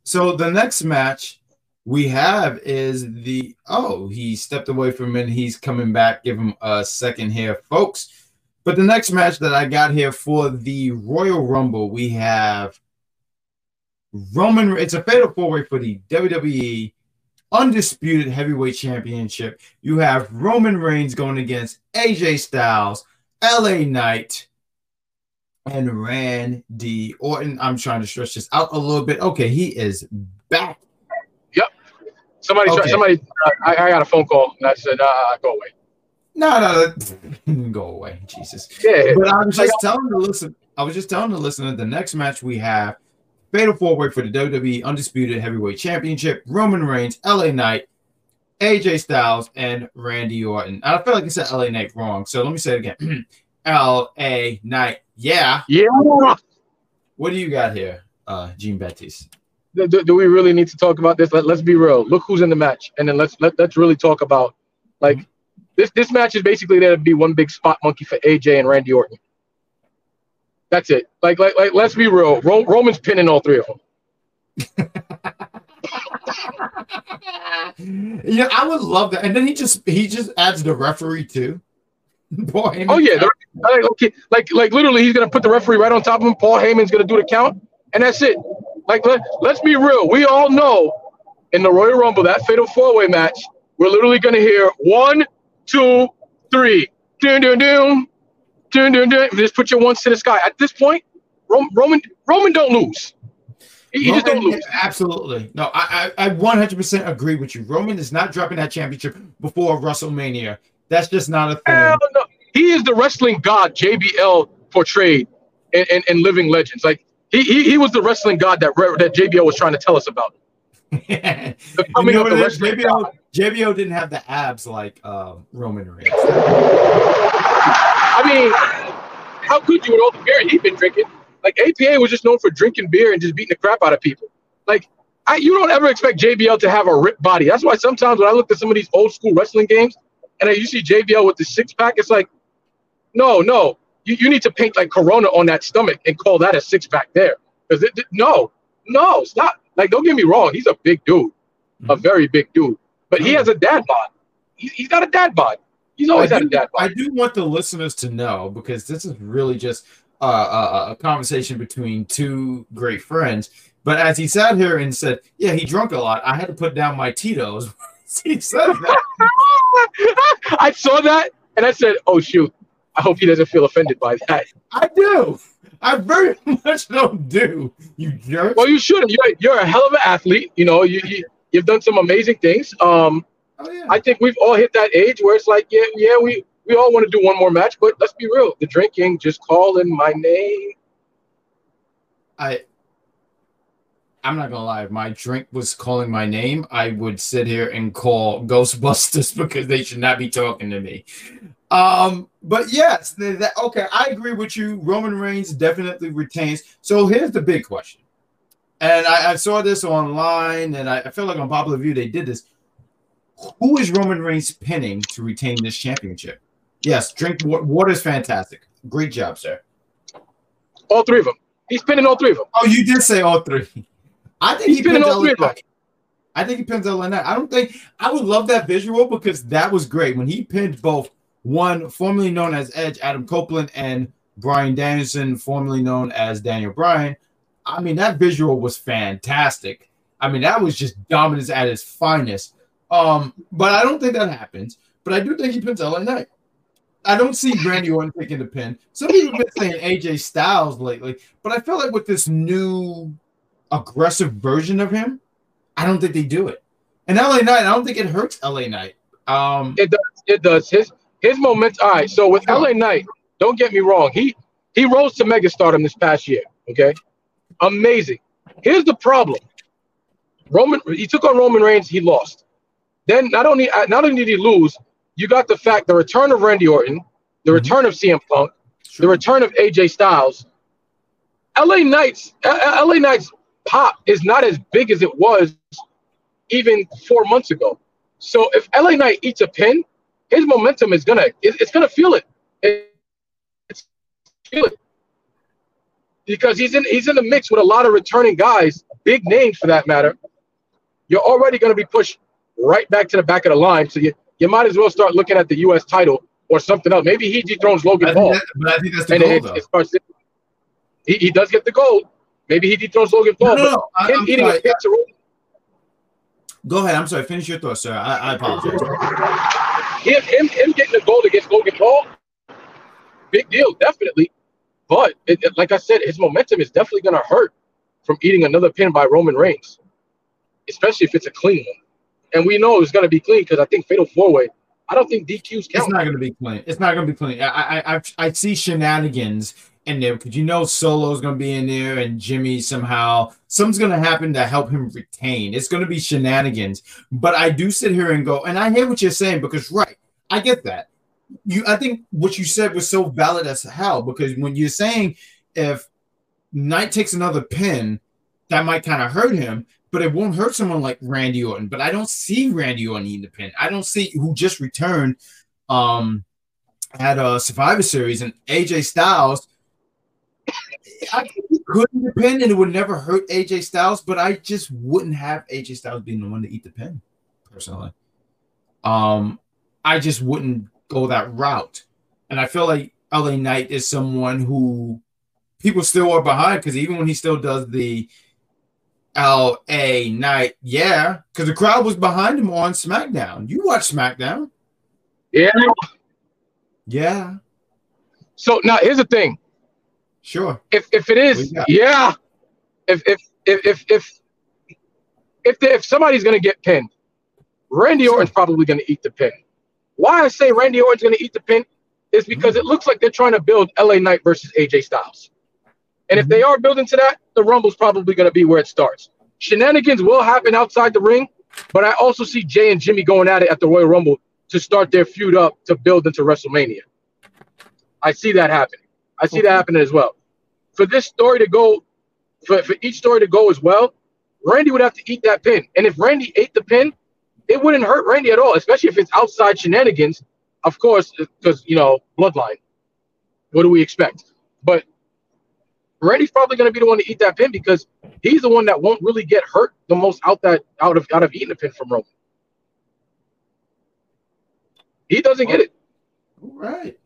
so the next match we have is the oh, he stepped away from it, he's coming back. Give him a second here, folks. But the next match that I got here for the Royal Rumble, we have Roman. It's a fatal four way for the WWE undisputed heavyweight championship. You have Roman Reigns going against AJ Styles, LA Knight, and Randy Orton. I'm trying to stretch this out a little bit. Okay, he is back. Yep. Somebody, Okay. somebody, uh, I, I got a phone call, and I said, uh, "Go away." No, no, go away, Jesus. Yeah, But I was just telling the listen. I was just telling the listener the next match we have fatal four way for the WWE Undisputed Heavyweight Championship: Roman Reigns, LA Knight, AJ Styles, and Randy Orton. I feel like I said LA Knight wrong, so let me say it again. LA Knight, yeah. yeah. What do you got here, uh, Jean Baptiste? do, do- do we really need to talk about this? Let, let's be real. Look who's in the match, and then let's let, let's really talk about like this. This match is basically there to be one big spot monkey for AJ and Randy Orton. That's it. Like like like let's be real. Ro- Roman's pinning all three of them. Yeah, I would love that. And then he just he just adds the referee too. Boy, Oh yeah, they're- like, okay, like like literally, he's gonna put the referee right on top of him. Paul Heyman's gonna do the count, and that's it. Like let, let's be real. We all know in the Royal Rumble that fatal four way match, we're literally gonna hear one, two, three, dun dun dun, dun dun dun. Just put your ones to the sky. At this point, Roman Roman don't lose. He, he just don't lose. Absolutely. No, I, I I 100% agree with you. Roman is not dropping that championship before WrestleMania. That's just not a thing. Hell no. He is the wrestling god JBL portrayed in, in, in Living Legends. Like he, he he was the wrestling god that that JBL was trying to tell us about. you know of what the it is? JBL, JBL didn't have the abs like um, Roman Reigns. I mean, how could you with all the beer he'd been drinking? Like APA was just known for drinking beer and just beating the crap out of people. Like I, you don't ever expect JBL to have a ripped body. That's why sometimes when I look at some of these old school wrestling games and I, you see JBL with the six pack, it's like, no, no, you, you need to paint like Corona on that stomach and call that a six pack there. Because no, no, stop. Like don't get me wrong, he's a big dude, a Mhm. very big dude, but he has a dad bod. He, he's got a dad bod. He's always I had a dad bod. I do want the listeners to know because this is really just uh, a, a conversation between two great friends. But as he sat here and said, "Yeah, he drunk a lot," I had to put down my Tito's. he said that. I saw that and I said, "Oh shoot! I hope he doesn't feel offended by that." I do. I very much don't do. You jerk. Well, you shouldn't. You're you're a hell of an athlete. You know, you, you you've done some amazing things. Um, oh yeah. I think we've all hit that age where it's like, yeah, yeah, we we all want to do one more match, but let's be real. The drinking, just calling my name. I I'm not gonna lie, if my drink was calling my name, I would sit here and call Ghostbusters because they should not be talking to me. Um, but yes, th- that, okay, I agree with you. Roman Reigns definitely retains. So here's the big question, and I, I saw this online, and I, I feel like Unpopular Review they did this. Who is Roman Reigns pinning to retain this championship? Yes, drink wa- water is fantastic. Great job, sir. All three of them. He's pinning all three of them. Oh, you did say all three. I think He's he pinning all three of them. I think he pins LA Knight. I don't think I would love that visual because that was great when he pinned both one formerly known as Edge, Adam Copeland, and Bryan Danielson, formerly known as Daniel Bryan. I mean, that visual was fantastic. I mean, that was just dominance at its finest. Um, but I don't think that happens. But I do think he pins LA Knight. I don't see Randy Orton taking the pin. Some people have been saying AJ Styles lately, but I feel like with this new aggressive version of him, I don't think they do it. And LA Knight, I don't think it hurts LA Knight. Um, It does. It does. His his momentum. All right. So with LA Knight, don't get me wrong. He he rose to megastardom this past year. Okay, amazing. Here's the problem. Roman. He took on Roman Reigns. He lost. Then not only not only did he lose, you got the fact the return of Randy Orton, the mm-hmm. return of CM Punk, the return of AJ Styles. LA Knights. LA Knights pop is not as big as it was even four months ago. So if LA Knight eats a pin, his momentum is gonna it- it's gonna feel it. It- It's feel it because he's in he's in the mix with a lot of returning guys, big names for that matter. You're already gonna be pushed right back to the back of the line, so you you might as well start looking at the U.S. title or something else. Maybe he dethrones Logan Paul, that- but I think that's the and goal, it, though. it starts. He, he does get the gold. Maybe he dethrones Logan Paul, no, no. I, him am eating a sorry. to Go ahead. I'm sorry. Finish your thought, sir. I, I apologize. Him, him, him getting the gold against Logan Paul, big deal, definitely. But it, it- like I said, his momentum is definitely going to hurt from eating another pin by Roman Reigns, especially if it's a clean one. And we know it's going to be clean because I think Fatal Four Way. I don't think DQs count. It's not going to be clean. It's not going to be clean. I, I, I, I see shenanigans in there because you know Solo's going to be in there and Jimmy somehow something's going to happen to help him retain. It's going to be shenanigans. But I do sit here and go, and I hear what you're saying because right, I get that. You, I think what you said was so valid as hell because when you're saying if Knight takes another pin, that might kind of hurt him, but it won't hurt someone like Randy Orton. But I don't see Randy Orton eating the pin. I don't see who just returned um at a Survivor Series and AJ Styles. I could eat the pin and it would never hurt AJ Styles, but I just wouldn't have AJ Styles being the one to eat the pin, personally. Um, I just wouldn't go that route. And I feel like LA Knight is someone who people still are behind because even when he still does the LA Knight, yeah, because the crowd was behind him on SmackDown. You watch SmackDown, Yeah. yeah, So now here's the thing. Sure. if if it is, yeah. If if if if if if, the, if somebody's gonna get pinned, Randy Sure. Orton's probably gonna eat the pin. Why I say Randy Orton's gonna eat the pin is because it looks like they're trying to build LA Knight versus AJ Styles. And if they are building to that, the Rumble's probably gonna be where it starts. Shenanigans will happen outside the ring, but I also see Jey and Jimmy going at it at the Royal Rumble to start their feud up to build into WrestleMania. I see that happening. I see that happening as well. For this story to go, for, for each story to go as well, Randy would have to eat that pin. And if Randy ate the pin, it wouldn't hurt Randy at all, especially if it's outside shenanigans. Of course, because you know, bloodline. What do we expect? But Randy's probably going to be the one to eat that pin because he's the one that won't really get hurt the most out that out of out of eating a pin from Roman. He doesn't get oh. it. All right.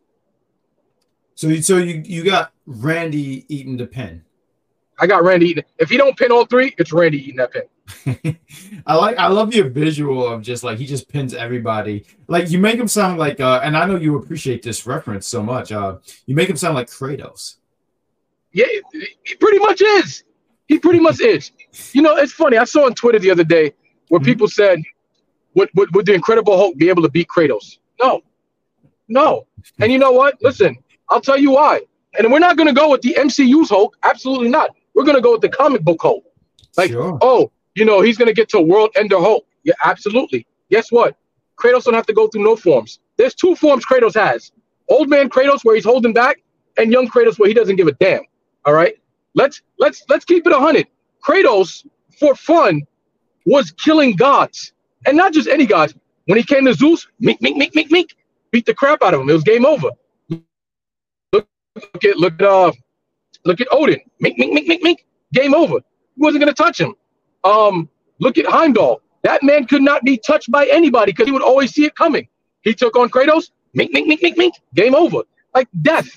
So, you- so you you got Randy eating the pin. I got Randy eating. If he don't pin all three, it's Randy eating that pin. I like I love your visual of just like he just pins everybody. Like you make him sound like uh and I know you appreciate this reference so much. Uh you make him sound like Kratos. Yeah, he pretty much is. He pretty much is. You know, it's funny. I saw on Twitter the other day where Mhm. people said, would, would, would the Incredible Hulk be able to beat Kratos? No. No. And you know what? Listen, I'll tell you why. And we're not going to go with the MCU's Hulk. Absolutely not. We're going to go with the comic book Hulk. Like, Sure. oh, you know, he's going to get to World Ender Hulk. Yeah, absolutely. Guess what? Kratos don't have to go through no forms. There's two forms Kratos has. Old man Kratos where he's holding back and young Kratos where he doesn't give a damn. All right? Let's let's let's keep it 100. Kratos for fun was killing gods. And not just any gods. When he came to Zeus, mink mink mink mink mink beat the crap out of him. It was game over. Look at look at uh Look at Odin. Mink, mink, mink, mink, mink. Game over. He wasn't going to touch him. Um, look at Heimdall. That man could not be touched by anybody because he would always see it coming. He took on Kratos. Mink, mink, mink, mink, mink. Game over. Like death.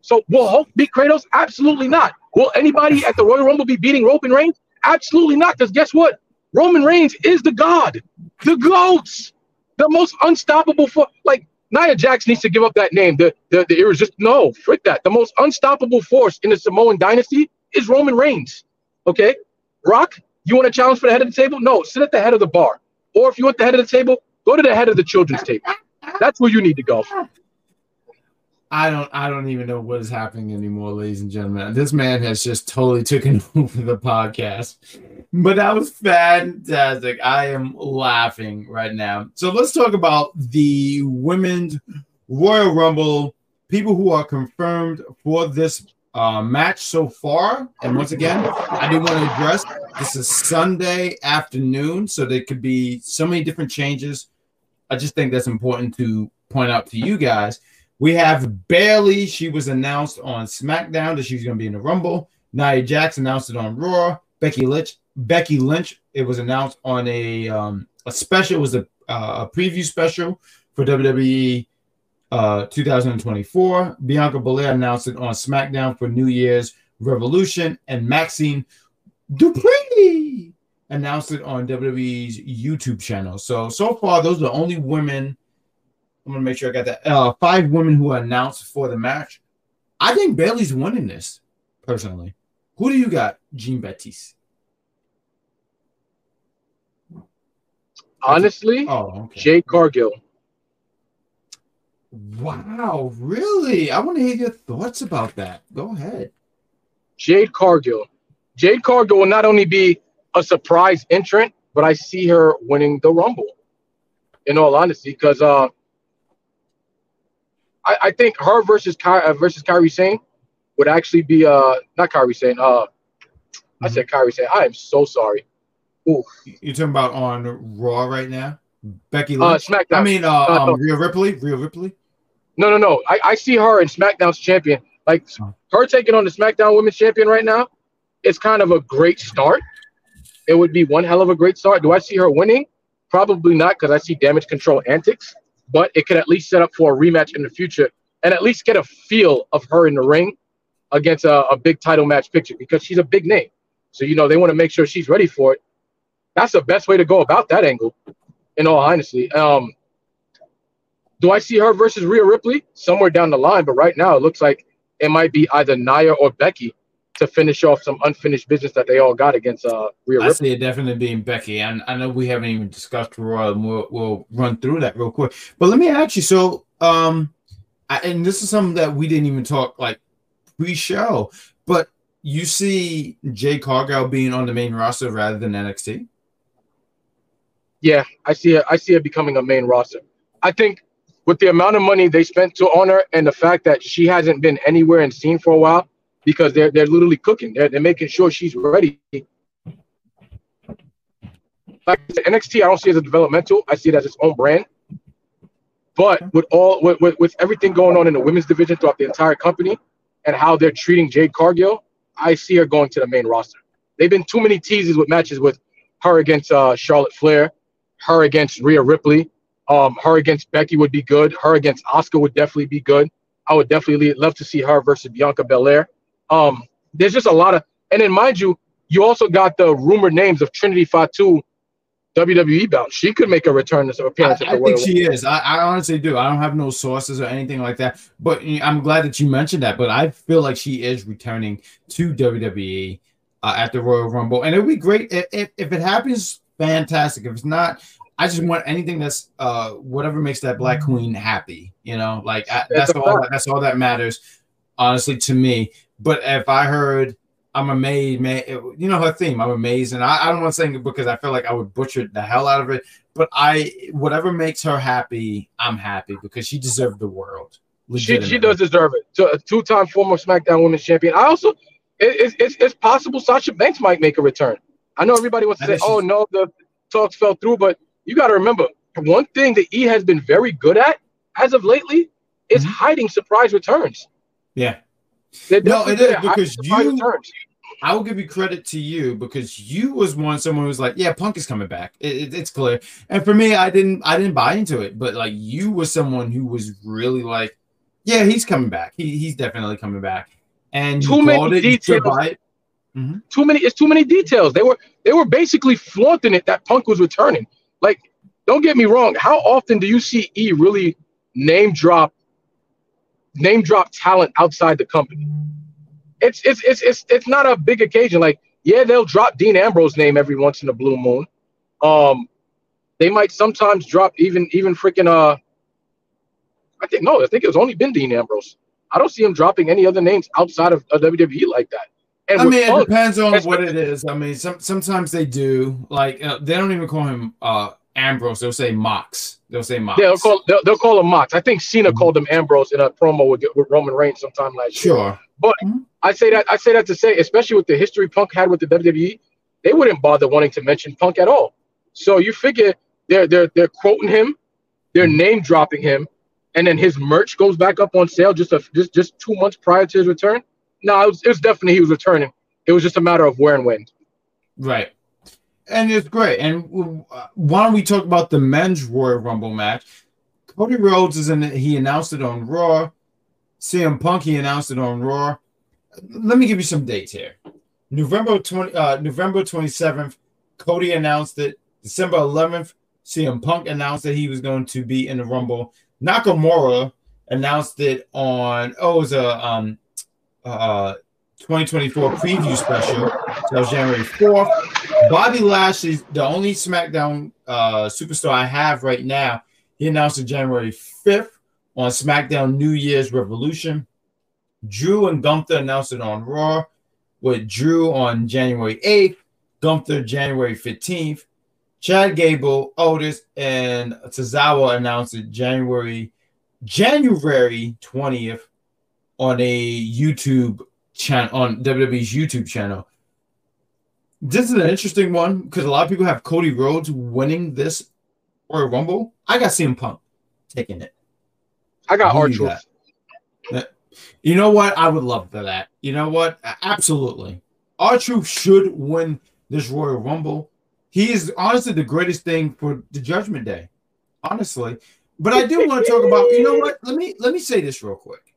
So will Hulk beat Kratos? Absolutely not. Will anybody at the Royal Rumble be beating Roman Reigns? Absolutely not. Because guess what? Roman Reigns is the God, the GOATs, the most unstoppable for like Nia Jax needs to give up that name. The the, the irresistible no, frick that. The most unstoppable force in the Samoan dynasty is Roman Reigns. Okay? Rock, you want to challenge for the head of the table? No, sit at the head of the bar. Or if you want the head of the table, go to the head of the children's table. That's where you need to go. I don't I don't even know what is happening anymore, ladies and gentlemen. This man has just totally taken over the podcast. But that was fantastic. I am laughing right now. So let's talk about the women's Royal Rumble. People who are confirmed for this uh, match so far. And once again, I do want to address this is Sunday afternoon, so there could be so many different changes. I just think that's important to point out to you guys. We have Bayley. She was announced on SmackDown that she's going to be in the Rumble. Nia Jax announced it on Raw. Becky Lynch. Becky Lynch. It was announced on a um, a special. It was a, uh, a preview special for WWE uh, 2024. Bianca Belair announced it on SmackDown for New Year's Revolution, and Maxxine Dupri announced it on WWE's YouTube channel. So so far, those are the only women I'm gonna make sure I got that. Uh, five women who are announced for the match. I think Bayley's winning this personally. Who do you got, Jean Baptiste? Honestly, oh, okay. Jade Cargill. Wow, really? I want to hear your thoughts about that. Go ahead. Jade Cargill. Jade Cargill will not only be a surprise entrant, but I see her winning the Rumble. In all honesty, because uh, I, I think her versus Ky, uh, versus Kairi Sane would actually be uh not Kairi Sane. Uh, mm-hmm. I said Kairi Sane. I am so sorry. Ooh. You're talking about on Raw right now, Becky uh, Lynch. Uh, SmackDown. I mean, uh, uh, um, Rhea Ripley. Rhea Ripley. No, no, no. I, I see her in SmackDown's champion. Like oh. her taking on the SmackDown Women's Champion right now. It's kind of a great start. It would be one hell of a great start. Do I see her winning? Probably not, because I see damage control antics but it could at least set up for a rematch in the future and at least get a feel of her in the ring against a, a big title match picture because she's a big name. So, you know, they want to make sure she's ready for it. That's the best way to go about that angle, in all honesty. Um, do I see her versus Rhea Ripley somewhere down the line? But right now, it looks like it might be either Nia or Becky to finish off some unfinished business that they all got against uh, Rhea I see it definitely being Becky. And I know we haven't even discussed Royal, and we'll, we'll run through that real quick. But let me ask you. So, um, I, and this is something that we didn't even talk like pre-show, but you see Jade Cargill being on the main roster rather than NXT. Yeah, I see it. I see it becoming a main roster. I think with the amount of money they spent to honor and the fact that she hasn't been anywhere and seen for a while, because they're they're literally cooking. They're, they're making sure she's ready. Like NXT, I don't see it as a developmental. I see it as its own brand. But with all with, with, with everything going on in the women's division throughout the entire company and how they're treating Jade Cargill, I see her going to the main roster. They've been too many teases with matches with her against uh, Charlotte Flair, her against Rhea Ripley, um, her against Becky would be good. Her against Asuka would definitely be good. I would definitely love to see her versus Bianca Belair. Um, there's just a lot of, and then mind you, you also got the rumored names of Trinity Fatu, WWE bound. She could make a return to appearance. I, I think she is. I, I, honestly do. I don't have no sources or anything like that, but I'm glad that you mentioned that. But I feel like she is returning to WWE uh, at the Royal Rumble, and it would be great if, if, if it happens. Fantastic. If it's not, I just want anything that's uh whatever makes that Black. Queen happy. You know, like I, that's all. That's all that matters, honestly, to me. But if I heard I'm amazed, man, you know her theme, I'm amazed, and I, I don't want to say it because I feel like I would butcher the hell out of it. But I, whatever makes her happy, I'm happy because she deserved the world. She, she does deserve it. Two-time former SmackDown Women's Champion. I also, it, it's, it's possible Sasha Banks might make a return. I know everybody wants to say, "Oh no, the talks fell through," but you got to remember one thing that E has been very good at as of lately is mm-hmm. hiding surprise returns. Yeah, They're No, it is because can find the you- I will give you credit to you because you was one someone who was like, yeah, Punk is coming back. It, it- it's clear. And for me, I didn't I didn't buy into it, but like you was someone who was really like, yeah, he's coming back. He, he's definitely coming back. And Too many it, details. it. Mm-hmm. too many it's too many details they were they were basically flaunting it that punk was returning like don't get me wrong how often do you see e really name drop name drop talent outside the company. It's it's it's it's, it's not a big occasion. Like yeah they'll drop dean ambrose name every once in a blue moon. Um they might sometimes drop even even freaking uh i think no i think it's only been dean ambrose. I don't see him dropping any other names outside of, of wwe like that. And I mean, it depends on what what- it is. I mean, some sometimes they do. Like uh, they don't even call him uh Ambrose. They'll say Mox. They'll say Mox. Yeah, they'll call they'll, they'll call him Mox. I think Cena mm-hmm. called him Ambrose in a promo with, with Roman Reigns sometime last year. sure. But mm-hmm. I say that I say that to say, especially with the history Punk had with the WWE, they wouldn't bother wanting to mention Punk at all. So you figure they're they're they're quoting him, they're mm-hmm. name dropping him, and then his merch goes back up on sale just a, just just two months prior to his return. No, it was, it was definitely he was returning. It was just a matter of where and when. Right. And it's great. And uh, why don't we talk about the men's Royal Rumble match? Cody Rhodes is in it. He announced it on Raw. CM Punk, he announced it on Raw. Let me give you some dates here. November 20, uh, November 27th, Cody announced it. December 11th, CM Punk announced that he was going to be in the Rumble. Nakamura announced it on, oh, it was a um, uh, 2024 preview special. That was January 4th. Bobby Lashley's the only SmackDown uh, superstar I have right now. He announced it January 5th on SmackDown New Year's Revolution. Drew and Gunther announced it on Raw, with Drew on January 8th, Gunther January 15th. Chad Gable, Otis, and Tozawa announced it January January 20th on a YouTube channel on WWE's YouTube channel. This is an interesting one because a lot of people have Cody Rhodes winning this Royal Rumble. I got CM Punk taking it. I got our you know what? I would love for that. You know what? Absolutely. Truth should win this Royal Rumble. He is honestly the greatest thing for the Judgment Day. Honestly. But I do want to talk about, you know what? Let me let me say this real quick.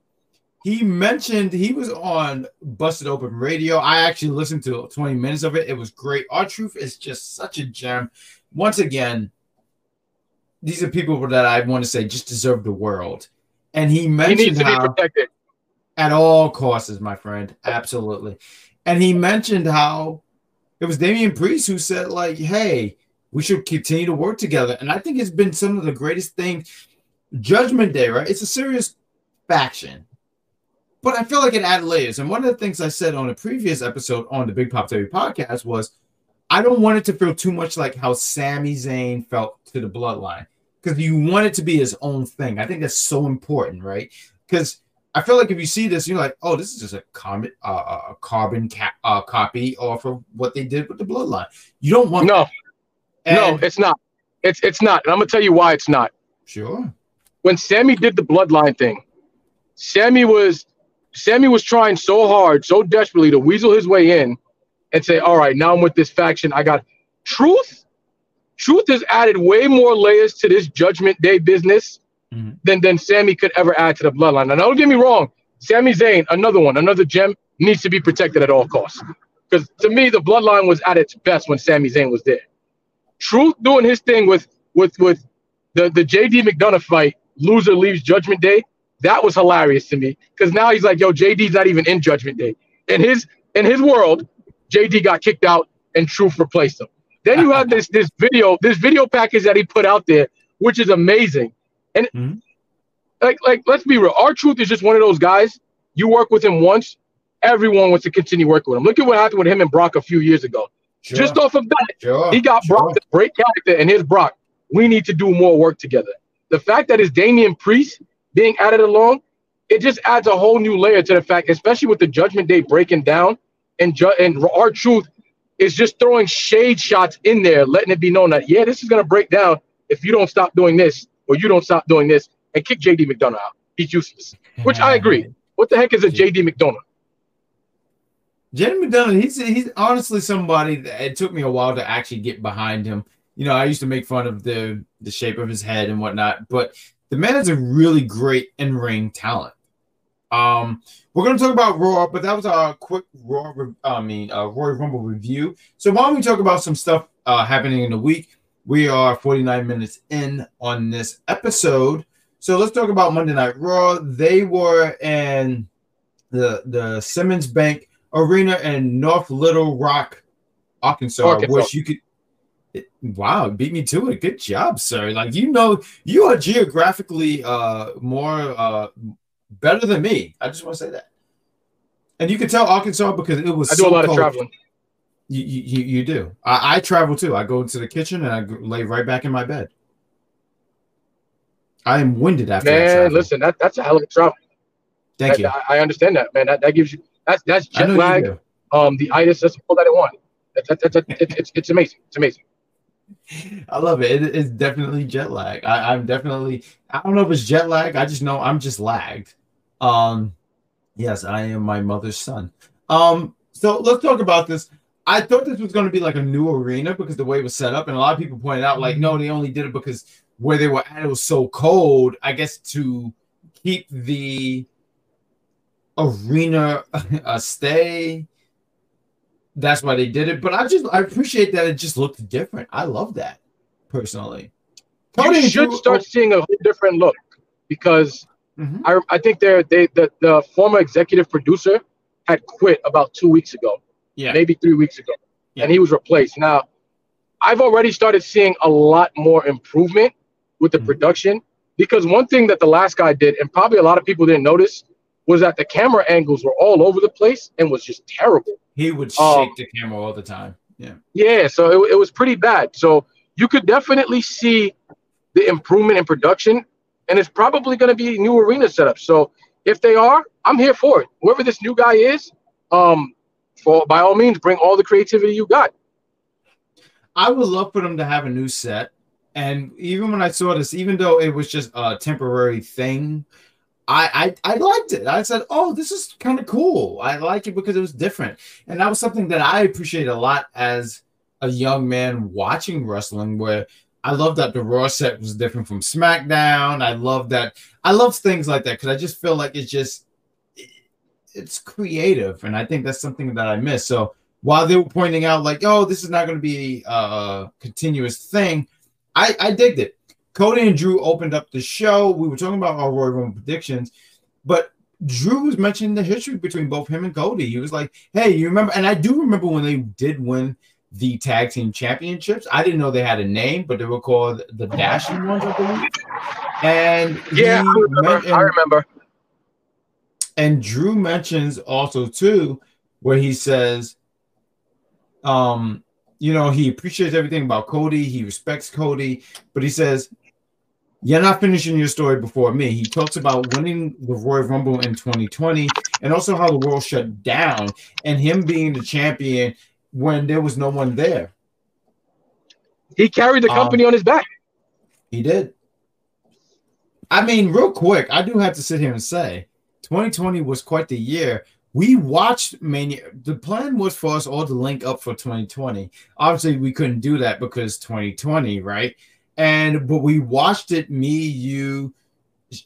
He mentioned he was on Busted Open Radio. I actually listened to 20 minutes of it. It was great. R-Truth is just such a gem. Once again, these are people that I want to say just deserve the world. And he He mentioned be how at all costs, my friend. Absolutely. And he mentioned how it was Damian Priest who said, like, hey, we should continue to work together. And I think it's been some of the greatest things. Judgment Day, right? It's a serious faction. But I feel like it added layers. And one of the things I said on a previous episode on the Big Pop TV podcast was I don't want it to feel too much like how Sami Zayn felt to the bloodline. Because you want it to be his own thing. I think that's so important, right? Because I feel like if you see this, you're like, oh, this is just a carbon, uh, a carbon ca- uh, copy off of what they did with the bloodline. You don't want No, that. no, it's not. It's it's not. And I'm gonna tell you why it's not. sure. when Sami did the bloodline thing, Sami was Sami was trying so hard, so desperately to weasel his way in and say, "All right, now I'm with this faction. I got truth. Truth has added way more layers to this Judgment Day business Mhm. than than Sami could ever add to the bloodline. Now, don't get me wrong, Sami Zayn, another one, another gem, needs to be protected at all costs. Because to me, the bloodline was at its best when Sami Zayn was there. Truth doing his thing with with with the the JD McDonagh fight, loser leaves Judgment Day. That was hilarious to me because now he's like, yo, JD's not even in Judgment Day. In his in his world, JD got kicked out and Truth replaced him. Then you have this this video this video package that he put out there, which is amazing. And Mhm. like like let's be real, R-Truth is just one of those guys. You work with him once, everyone wants to continue working with him. Look at what happened with him and Brock a few years ago. Sure. Just off of that, sure. he got sure. Brock this great character, and here's Brock. We need to do more work together. The fact that it's Damian Priest being added along, it just adds a whole new layer to the fact, especially with the Judgment Day breaking down, and ju- and R-Truth is just throwing shade shots in there, letting it be known that yeah, this is gonna break down if you don't stop doing this or you don't stop doing this, and kick JD McDonagh out. He's useless. Which I agree. What the heck is a JD McDonagh? JD McDonagh, he's he's honestly somebody that it took me a while to actually get behind him. You know, I used to make fun of the the shape of his head and whatnot, but the man is a really great in ring talent. Um, we're going to talk about Raw, but that was a quick Raw, I mean, uh, Royal Rumble review. So why don't we talk about some stuff uh, happening in the week? We are 49 minutes in on this episode. So let's talk about Monday Night Raw. They were in the the Simmons Bank Arena in North Little Rock, Arkansas, Arkansas. which you could. Wow, beat me to it. Good job, sir. Like you know, you are geographically uh more uh better than me. I just want to say that. And you can tell Arkansas because it was I do so a lot of traveling. You, you, you do. I, I travel too. I go into the kitchen and I lay right back in my bed. I am winded after that. Man, listen, that, that's a hell of a travel. Thank That- you. I, I understand that, man. That, that gives you that's that's jet lag. Um, the itis. That's all that it want. That, that, that, that, it, it's it's amazing. It's amazing. I love it. it. It's definitely jet lag. I, I'm definitely. I don't know if it's jet lag. I just know I'm just lagged. Um, yes, I am my mother's son. Um, so let's talk about this. I thought this was going to be like a new arena because the way it was set up, and a lot of people pointed out like, no, they only did it because where they were at it was so cold. I guess to keep the arena a stay. That's why they did it. But I just I appreciate that it just looked different. I love that personally. You should start seeing a whole different look because Mhm. I I think they're they the, the former executive producer had quit about two weeks ago, Yeah. maybe three weeks ago, Yeah. and he was replaced. Now, I've already started seeing a lot more improvement with the Mhm. production because one thing that the last guy did, and probably a lot of people didn't notice, was that the camera angles were all over the place and was just terrible. He would Um, shake the camera all the time. Yeah. Yeah, so it, it was pretty bad. So you could definitely see the improvement in production, and it's probably going to be new arena setup. So if they are, I'm here for it. Whoever this new guy is, um, for by all means, bring all the creativity you got. I would love for them to have a new set. And even when I saw this, even though it was just a temporary thing, I I, I liked it. I said, "Oh, this is kind of cool. I like it because it was different." And that was something that I appreciated a lot as a young man watching wrestling. Where I love that the Raw set was different from SmackDown. I love that. I love things like that because I just feel like it's just it's creative, and I think that's something that I miss. So while they were pointing out like, "Oh, this is not going to be a continuous thing," I I digged it. Cody and Drew opened up the show. We were talking about our Royal Rumble predictions, but Drew was mentioning the history between both him and Cody. He was like, "Hey, you remember?" And I do remember when they did win the tag team championships. I didn't know they had a name, but they were called the Dashing Ones, I believe. And Yeah, I remember. I remember. and Drew mentions also too, where he says, um, you know, he appreciates everything about Cody, he respects Cody, but he says, You're not finishing your story before me. He talks about winning the Royal Rumble in 2020 and also how the world shut down and him being the champion when there was no one there. He carried the Um, company on his back. He did. I mean, real quick, I do have to sit here and say 2020 was quite the year. We watched Mania. The plan was for us all to link up for 2020. Obviously, we couldn't do that because 2020, right? And but we watched it, me, you,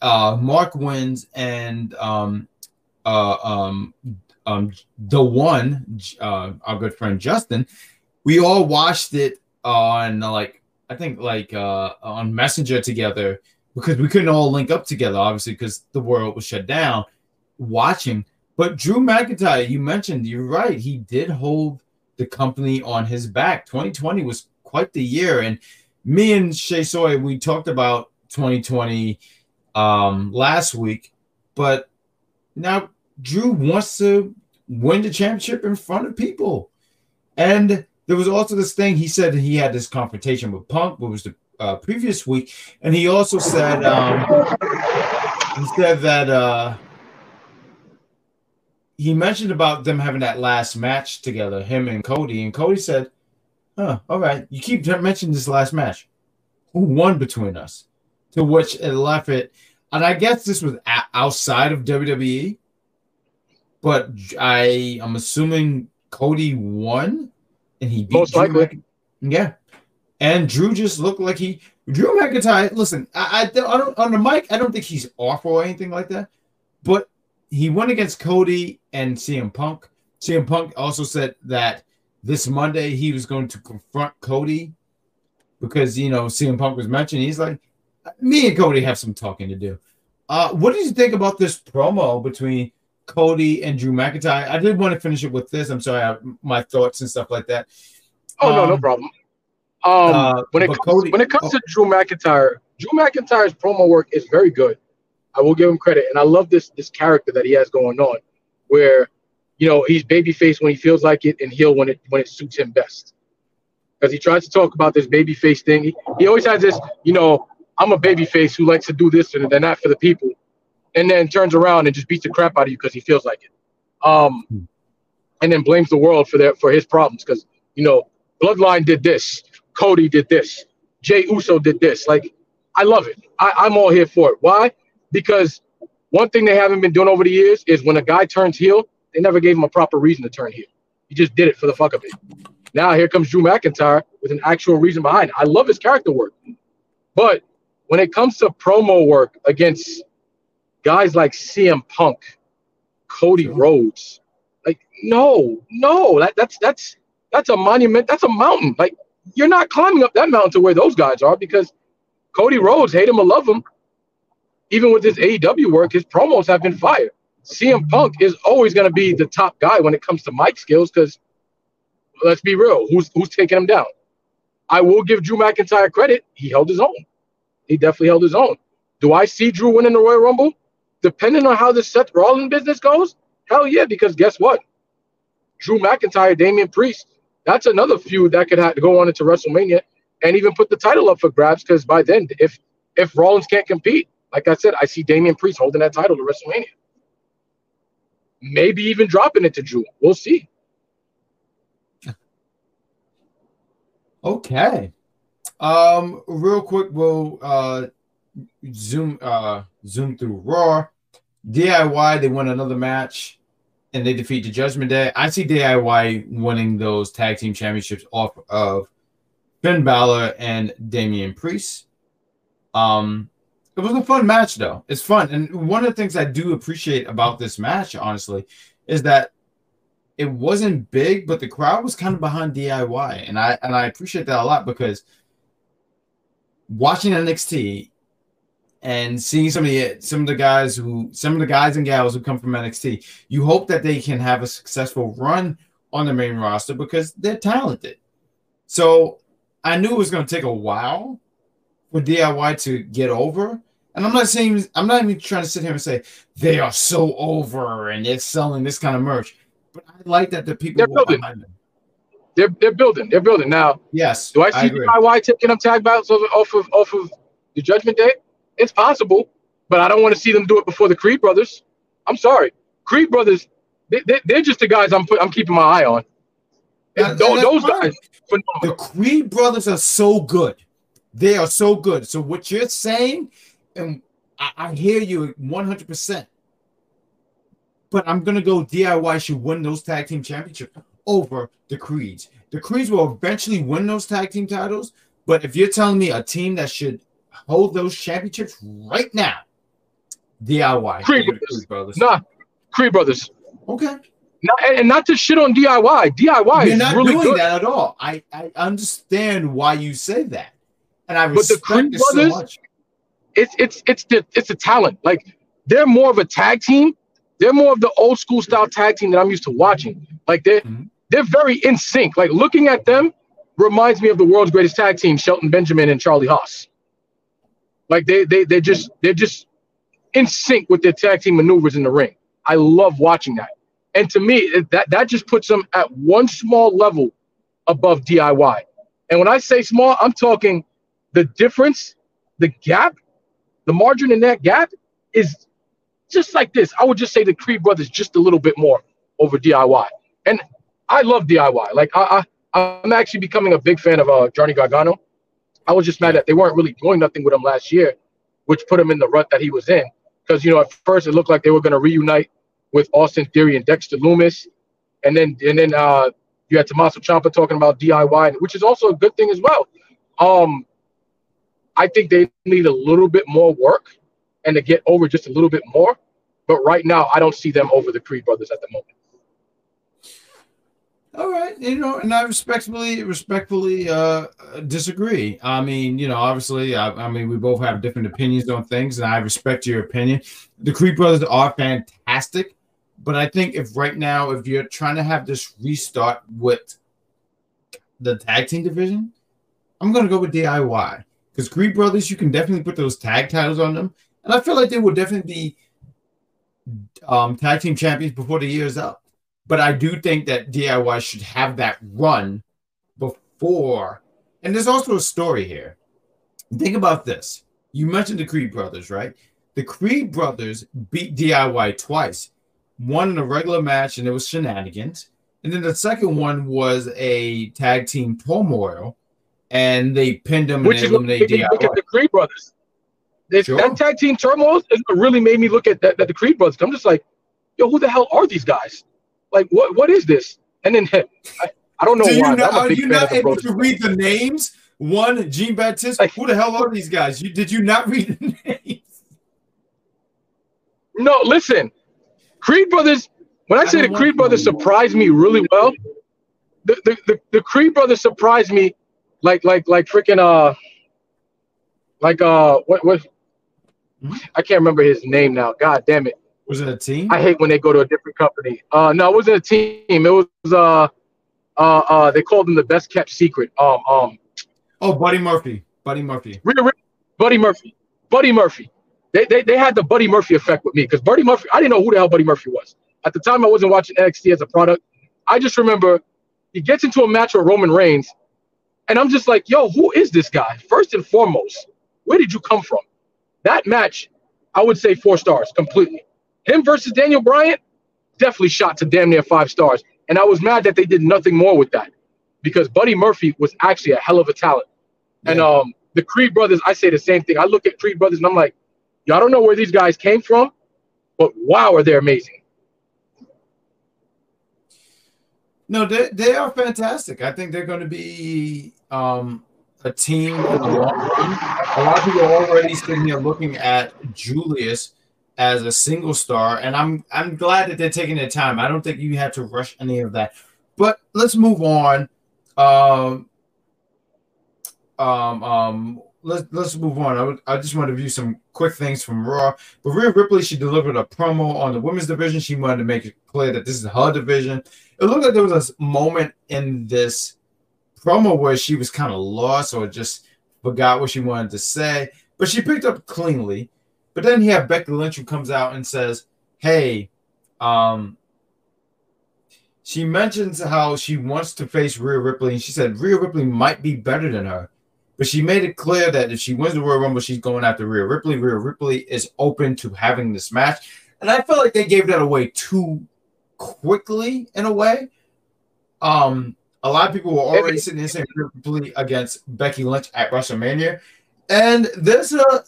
uh, Mark wins, and um, uh, um, um, the one, uh, our good friend Justin. We all watched it on like I think like uh on Messenger together because we couldn't all link up together, obviously, because the world was shut down. Watching, but Drew McIntyre, you mentioned, you're right. He did hold the company on his back. 2020 was quite the year, and me and Shay Sawyer, we talked about 2020 um last week, but now Drew wants to win the championship in front of people, and there was also this thing he said he had this confrontation with Punk, what was the uh, previous week, and he also said um, he said that uh, he mentioned about them having that last match together, him and Cody, and Cody said, "Huh, all right, you keep mentioning this last match. Who won between us?" To which it left it, and I guess this was outside of WWE. but I I'm assuming Cody won, and he beat Most Drew likely. Mc- yeah, and Drew just looked like he Drew McIntyre. Listen, I I, I don't on the mic. I don't think he's awful or anything like that, but he went against Cody and CM Punk. CM Punk also said that this Monday he was going to confront Cody because you know CM Punk was mentioned. He's like, me and Cody have some talking to do. Uh, what did you think about this promo between Cody and Drew McIntyre? I did want to finish it with this. I'm sorry, I, my thoughts and stuff like that. Oh no, no Um, problem. Um, uh, when it comes, Cody- when it comes oh. to Drew McIntyre, Drew McIntyre's promo work is very good. I will give him credit, and I love this this character that he has going on, where you know he's babyface when he feels like it, and heel when it when it suits him best. Because he tries to talk about this babyface thing. He, he always has this, you know, I'm a babyface who likes to do this and then that for the people, and then turns around and just beats the crap out of you because he feels like it. Um, and then blames the world for their for his problems because you know Bloodline did this, Cody did this, Jey Uso did this. Like, I love it. I, I'm all here for it. Why? Because one thing they haven't been doing over the years is when a guy turns heel, they never gave him a proper reason to turn heel. He just did it for the fuck of it. Now here comes Drew McIntyre with an actual reason behind it. I love his character work. But when it comes to promo work against guys like CM Punk, Cody Rhodes, like no, no, that, that's that's that's a monument. That's a mountain. Like you're not climbing up that mountain to where those guys are because Cody Rhodes, hate him or love him, even with his AEW work, his promos have been fire. CM Punk is always going to be the top guy when it comes to mic skills because let's be real, who's who's taking him down? I will give Drew McIntyre credit. He held his own. He definitely held his own. Do I see Drew winning the Royal Rumble? Depending on how this Seth Rollins business goes, hell yeah, because guess what? Drew McIntyre, Damian Priest, that's another feud that could have to go on into WrestleMania and even put the title up for grabs because by then, if if Rollins can't compete, like I said, I see Damian Priest holding that title to WrestleMania. Maybe even dropping it to Drew. We'll see. Okay. Um, real quick, we'll uh zoom uh zoom through Raw. DIY, they won another match and they defeat the Judgment Day. I see DIY winning those tag team championships off of Finn Balor and Damian Priest. Um, it was a fun match though. It's fun, and one of the things I do appreciate about this match, honestly, is that it wasn't big, but the crowd was kind of behind DIY, and I and I appreciate that a lot because watching NXT and seeing some of the some of the guys who some of the guys and gals who come from NXT, you hope that they can have a successful run on the main roster because they're talented. So I knew it was going to take a while for DIY to get over. And I'm not saying I'm not even trying to sit here and say they are so over and they're selling this kind of merch. But I like that the people They're building. behind them. They're they're building. They're building. Now, Yes. do I see. DIY taking up tag battles off of off of the Judgment Day? It's possible, but I don't want to see them do it before the Creed brothers. I'm sorry, Creed brothers. They, they, they're just the guys I'm put, I'm keeping my eye on. Those fine. guys, The. Creed brothers are so good. They are so good. So what you're saying, and I, I hear you 100. percent But I'm gonna go DIY should win those tag team championships over the Creeds. The Creeds will eventually win those tag team titles. But if you're telling me a team that should hold those championships right now, DIY Creed brothers. Creed brothers. Nah, Creed brothers. Okay. Not, and, not to shit on DIY. DIY You're is not really doing good. that at all. I, I understand why you say that. And I But the respect Creed it so brothers- much. It's it's it's the it's the talent. Like they're more of a tag team. They're more of the old school style tag team that I'm used to watching. Like they're Mhm. they're very in sync. Like looking at them reminds me of the world's greatest tag team, Shelton Benjamin and Charlie Haas. Like they they they just they're just in sync with their tag team maneuvers in the ring. I love watching that. And to me, that that just puts them at one small level above DIY. And when I say small, I'm talking the difference, the gap the margin in that gap is just like this. I would just say the Creed brothers just a little bit more over DIY. And I love DIY. Like I, I I'm actually becoming a big fan of uh Johnny Gargano. I was just mad that they weren't really doing nothing with him last year, which put him in the rut that he was in. Because you know, at first it looked like they were gonna reunite with Austin Theory and Dexter Lumis, and then and then uh, you had Tommaso Ciampa talking about DIY, which is also a good thing as well. Um, I think they need a little bit more work and to get over just a little bit more. But right now, I don't see them over the Creed brothers at the moment. All right, you know, and I respectfully, respectfully uh, disagree. I mean, you know, obviously, I, I, mean, we both have different opinions on things, and I respect your opinion. The Creed brothers are fantastic, but I think if right now, if you're trying to have this restart with the tag team division, I'm going to go with DIY because Creed brothers, you can definitely put those tag titles on them, and I feel like they will definitely be um, tag team champions before the year is up. But I do think that DIY should have that run before. And there's also a story here. Think about this. You mentioned the Creed brothers, right? The Creed brothers beat DIY twice. One in a regular match, and it was shenanigans. And then the second one was a tag team turmoil, and they pinned them Which and eliminated DIY. look at the Creed brothers. Sure. That tag team turmoil really made me look at that, that the Creed brothers. I'm just like, yo, who the hell are these guys? Like, what what is this? And then I, I don't know Do you why. not, I'm a are you not able brothers. to read the names? One, Jean Baptiste. Like- Who the hell are these guys? You did you not read the names? No, listen, Creed brothers. When I I say the Creed brothers surprised me really well, the, the, the, the Creed brothers surprised me like like like freaking uh like uh what what Hmm? I can't remember his name now. God damn it. Was it a team? I hate when they go to a different company. Uh, no, it wasn't a team. It was uh, uh, uh, they called them the best kept secret. Um, um, oh, Buddy Murphy. Buddy Murphy. Buddy Murphy. Buddy Murphy. They, they, they had the Buddy Murphy effect with me because Buddy Murphy. I didn't know who the hell Buddy Murphy was at the time. I wasn't watching NXT as a product. I just remember he gets into a match with Roman Reigns, and I'm just like, yo, who is this guy? First and foremost, where did you come from? That match, I would say four stars completely. Him versus Daniel Bryan, definitely shot to damn near five stars. And I was mad that they did nothing more with that because Buddy Murphy was actually a hell of a talent. And um, the Creed brothers, I say the same thing. I look at Creed brothers and I'm like, yo, I don't know where these guys came from, but wow, are they amazing. No, they, they are fantastic. I think they're going to be um, a team. A lot of people are already sitting here looking at Julius as a single star, and I'm I'm glad that they're taking their time. I don't think you have to rush any of that. But let's move on. Um, um, um, let's let's move on. I, would- I just want to view some quick things from Raw. But Rhea Ripley, she delivered a promo on the women's division. She wanted to make it clear that this is her division. It looked like there was a moment in this promo where she was kind of lost or just forgot what she wanted to say, but she picked up cleanly. But then you have Becky Lynch who comes out and says, "Hey, um." She mentions how she wants to face Rhea Ripley, and she said Rhea Ripley might be better than her. But she made it clear that if she wins the Royal Rumble, she's going after Rhea Ripley. Rhea Ripley is open to having this match. And I feel like they gave that away too quickly in a way. Um, a lot of people were already sitting there saying Ripley against Becky Lynch at WrestleMania. And there's a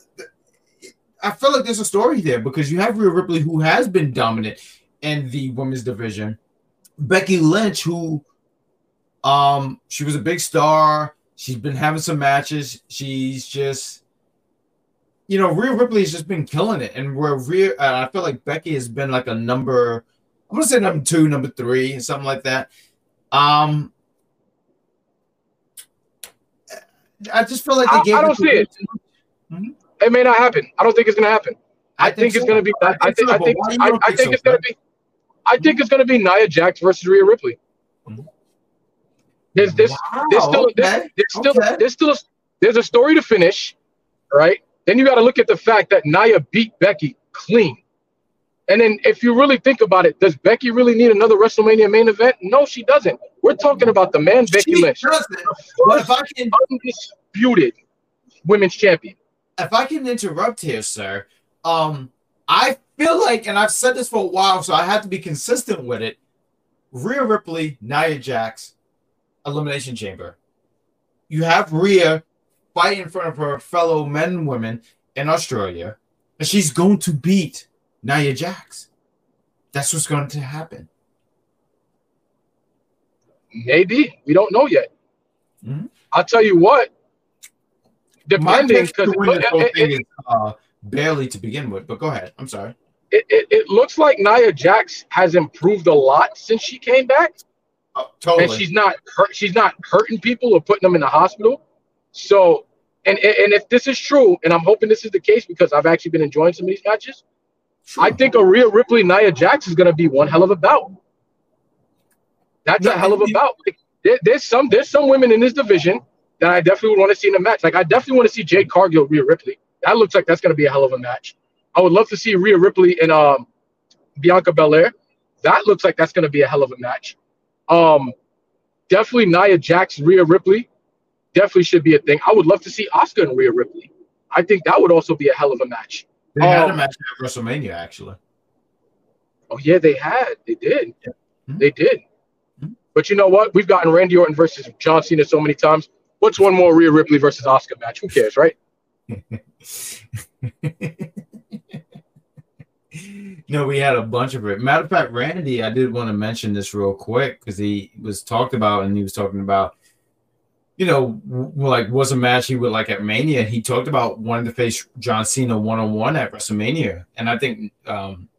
I feel like there's a story there because you have Rhea Ripley who has been dominant in the women's division. Becky Lynch, who um she was a big star. She's been having some matches. She's just, you know, Rhea Ripley has just been killing it, and where Rhea, uh, I feel like Becky has been like a number. I'm gonna say number two, number three, something like that. Um, I just feel like they I- gave. I don't see it. Mhm. It may not happen. I don't think it's gonna happen. I, think, it's so. gonna be. I, I think. I think. I, don't I think so, it's gonna be. I think it's gonna be Nia Jax versus Rhea Ripley. Mhm. There's this. There's Wow, still. There's, okay, there's still. okay. There's still. A, there's a story to finish, right? Then you got to look at the fact that Nia beat Becky clean. And then, if you really think about it, does Becky really need another WrestleMania main event? No, she doesn't. We're talking about the man Becky Lynch, doesn't. But if I can undisputed women's champion. if I can interrupt here, sir, um, I feel like, and I've said this for a while, so I have to be consistent with it. Rhea Ripley, Nia Jax, Elimination Chamber. You have Rhea fight in front of her fellow men and women in Australia, and she's going to beat Nia Jax. that's what's going to happen. Maybe we don't know yet. Mhm. I'll tell you what. Depending, to because win this whole it, thing it, is uh, barely to begin with. But go ahead. I'm sorry. it, it, it looks like Nia Jax has improved a lot since she came back, Oh, totally. and she's not hurt, she's not hurting people or putting them in the hospital. So, and and if this is true, and I'm hoping this is the case because I've actually been enjoying some of these matches, Sure. I think a Rhea Ripley Nia Jax is going to be one hell of a bout. That's No, a hell of a you- bout. Like, there, there's some there's some women in this division that I definitely would want to see in a match. Like I definitely want to see Jade Cargill Rhea Ripley. That looks like that's going to be a hell of a match. I would love to see Rhea Ripley and um Bianca Belair. That looks like that's going to be a hell of a match. Um, definitely Nia Jax Rhea Ripley. Definitely should be a thing. I would love to see Asuka and Rhea Ripley. I think that would also be a hell of a match. They had a um, match at WrestleMania actually. Oh yeah, they had. They did. Mhm. They did. Mhm. But you know what? We've gotten Randy Orton versus John Cena so many times. What's one more Rhea Ripley versus Asuka match? Who cares, right? no, we had a bunch of it. Matter of fact, Randy, I did want to mention this real quick because he was talked about and he was talking about, you know, like was a match he would like at Mania. He talked about wanting to face John Cena one on one at WrestleMania, and I think um,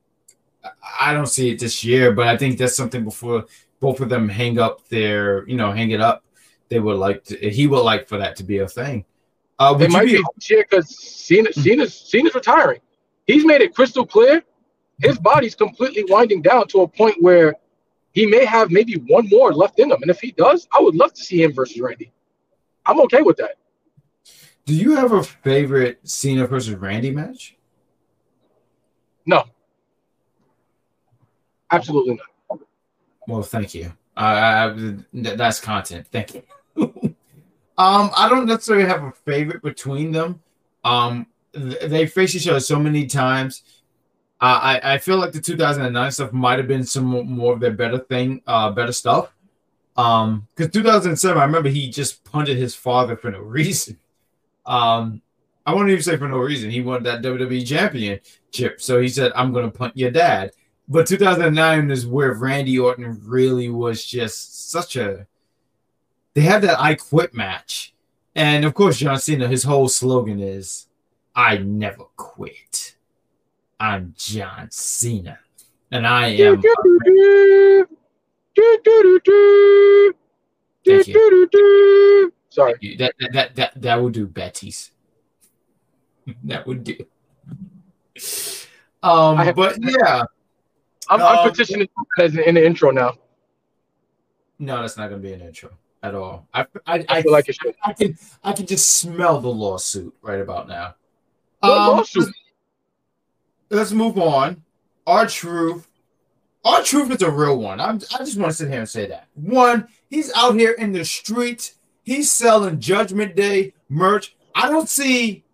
I- don't see it this year, but I think that's something before both of them hang up their, you know, hang it up. They would like to. He would like for that to be a thing. Uh, you might be be this year because Cena, Cena's, Cena's retiring. He's made it crystal clear. His body's completely winding down to a point where he may have maybe one more left in him. And if he does, I would love to see him versus Randy. I'm okay with that. Do you have a favorite Cena versus Randy match? No. Absolutely not. Well, thank you. Uh, I, I- th- that's content. Thank you. um, I don't necessarily have a favorite between them. Um, they face each other so many times. Uh, I I feel like the 2009 stuff might have been some more of their better thing, uh, better stuff. Um, because 2007, I remember he just punted his father for no reason. Um, I won't even say for no reason. He won that WWE championship, so he said, "I'm going to punt your dad." But 2009 is where Randy Orton really was just such a. They had that I quit match. And of course, John Cena, his whole slogan is I never quit. I'm John Cena. And I am. Thank Sorry. That, that, that, that, that will do, Betty's. that would do. Um, but yeah, I'm, Um, I'm petitioning as in the intro now. no, that's not going to be an intro at all. I, I, I I, feel like it should. I can I can just smell the lawsuit right about now. What Um, lawsuit? Let's, let's move on. R-Truth. R-Truth is a real one. I'm, I just want to sit here and say that. One, he's out here in the streets. He's selling Judgment Day merch. I don't see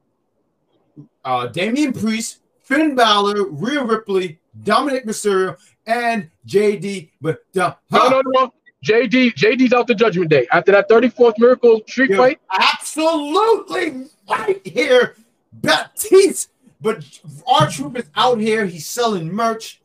uh, Damian Priest, Finn Balor, Rhea Ripley, Dominic Mysterio, and JD. But the No, no, no. JD, JD's out the Judgment Day after that 34th Miracle Street You're fight. absolutely right here, Baptiste. But R-Truth is out here. He's selling merch.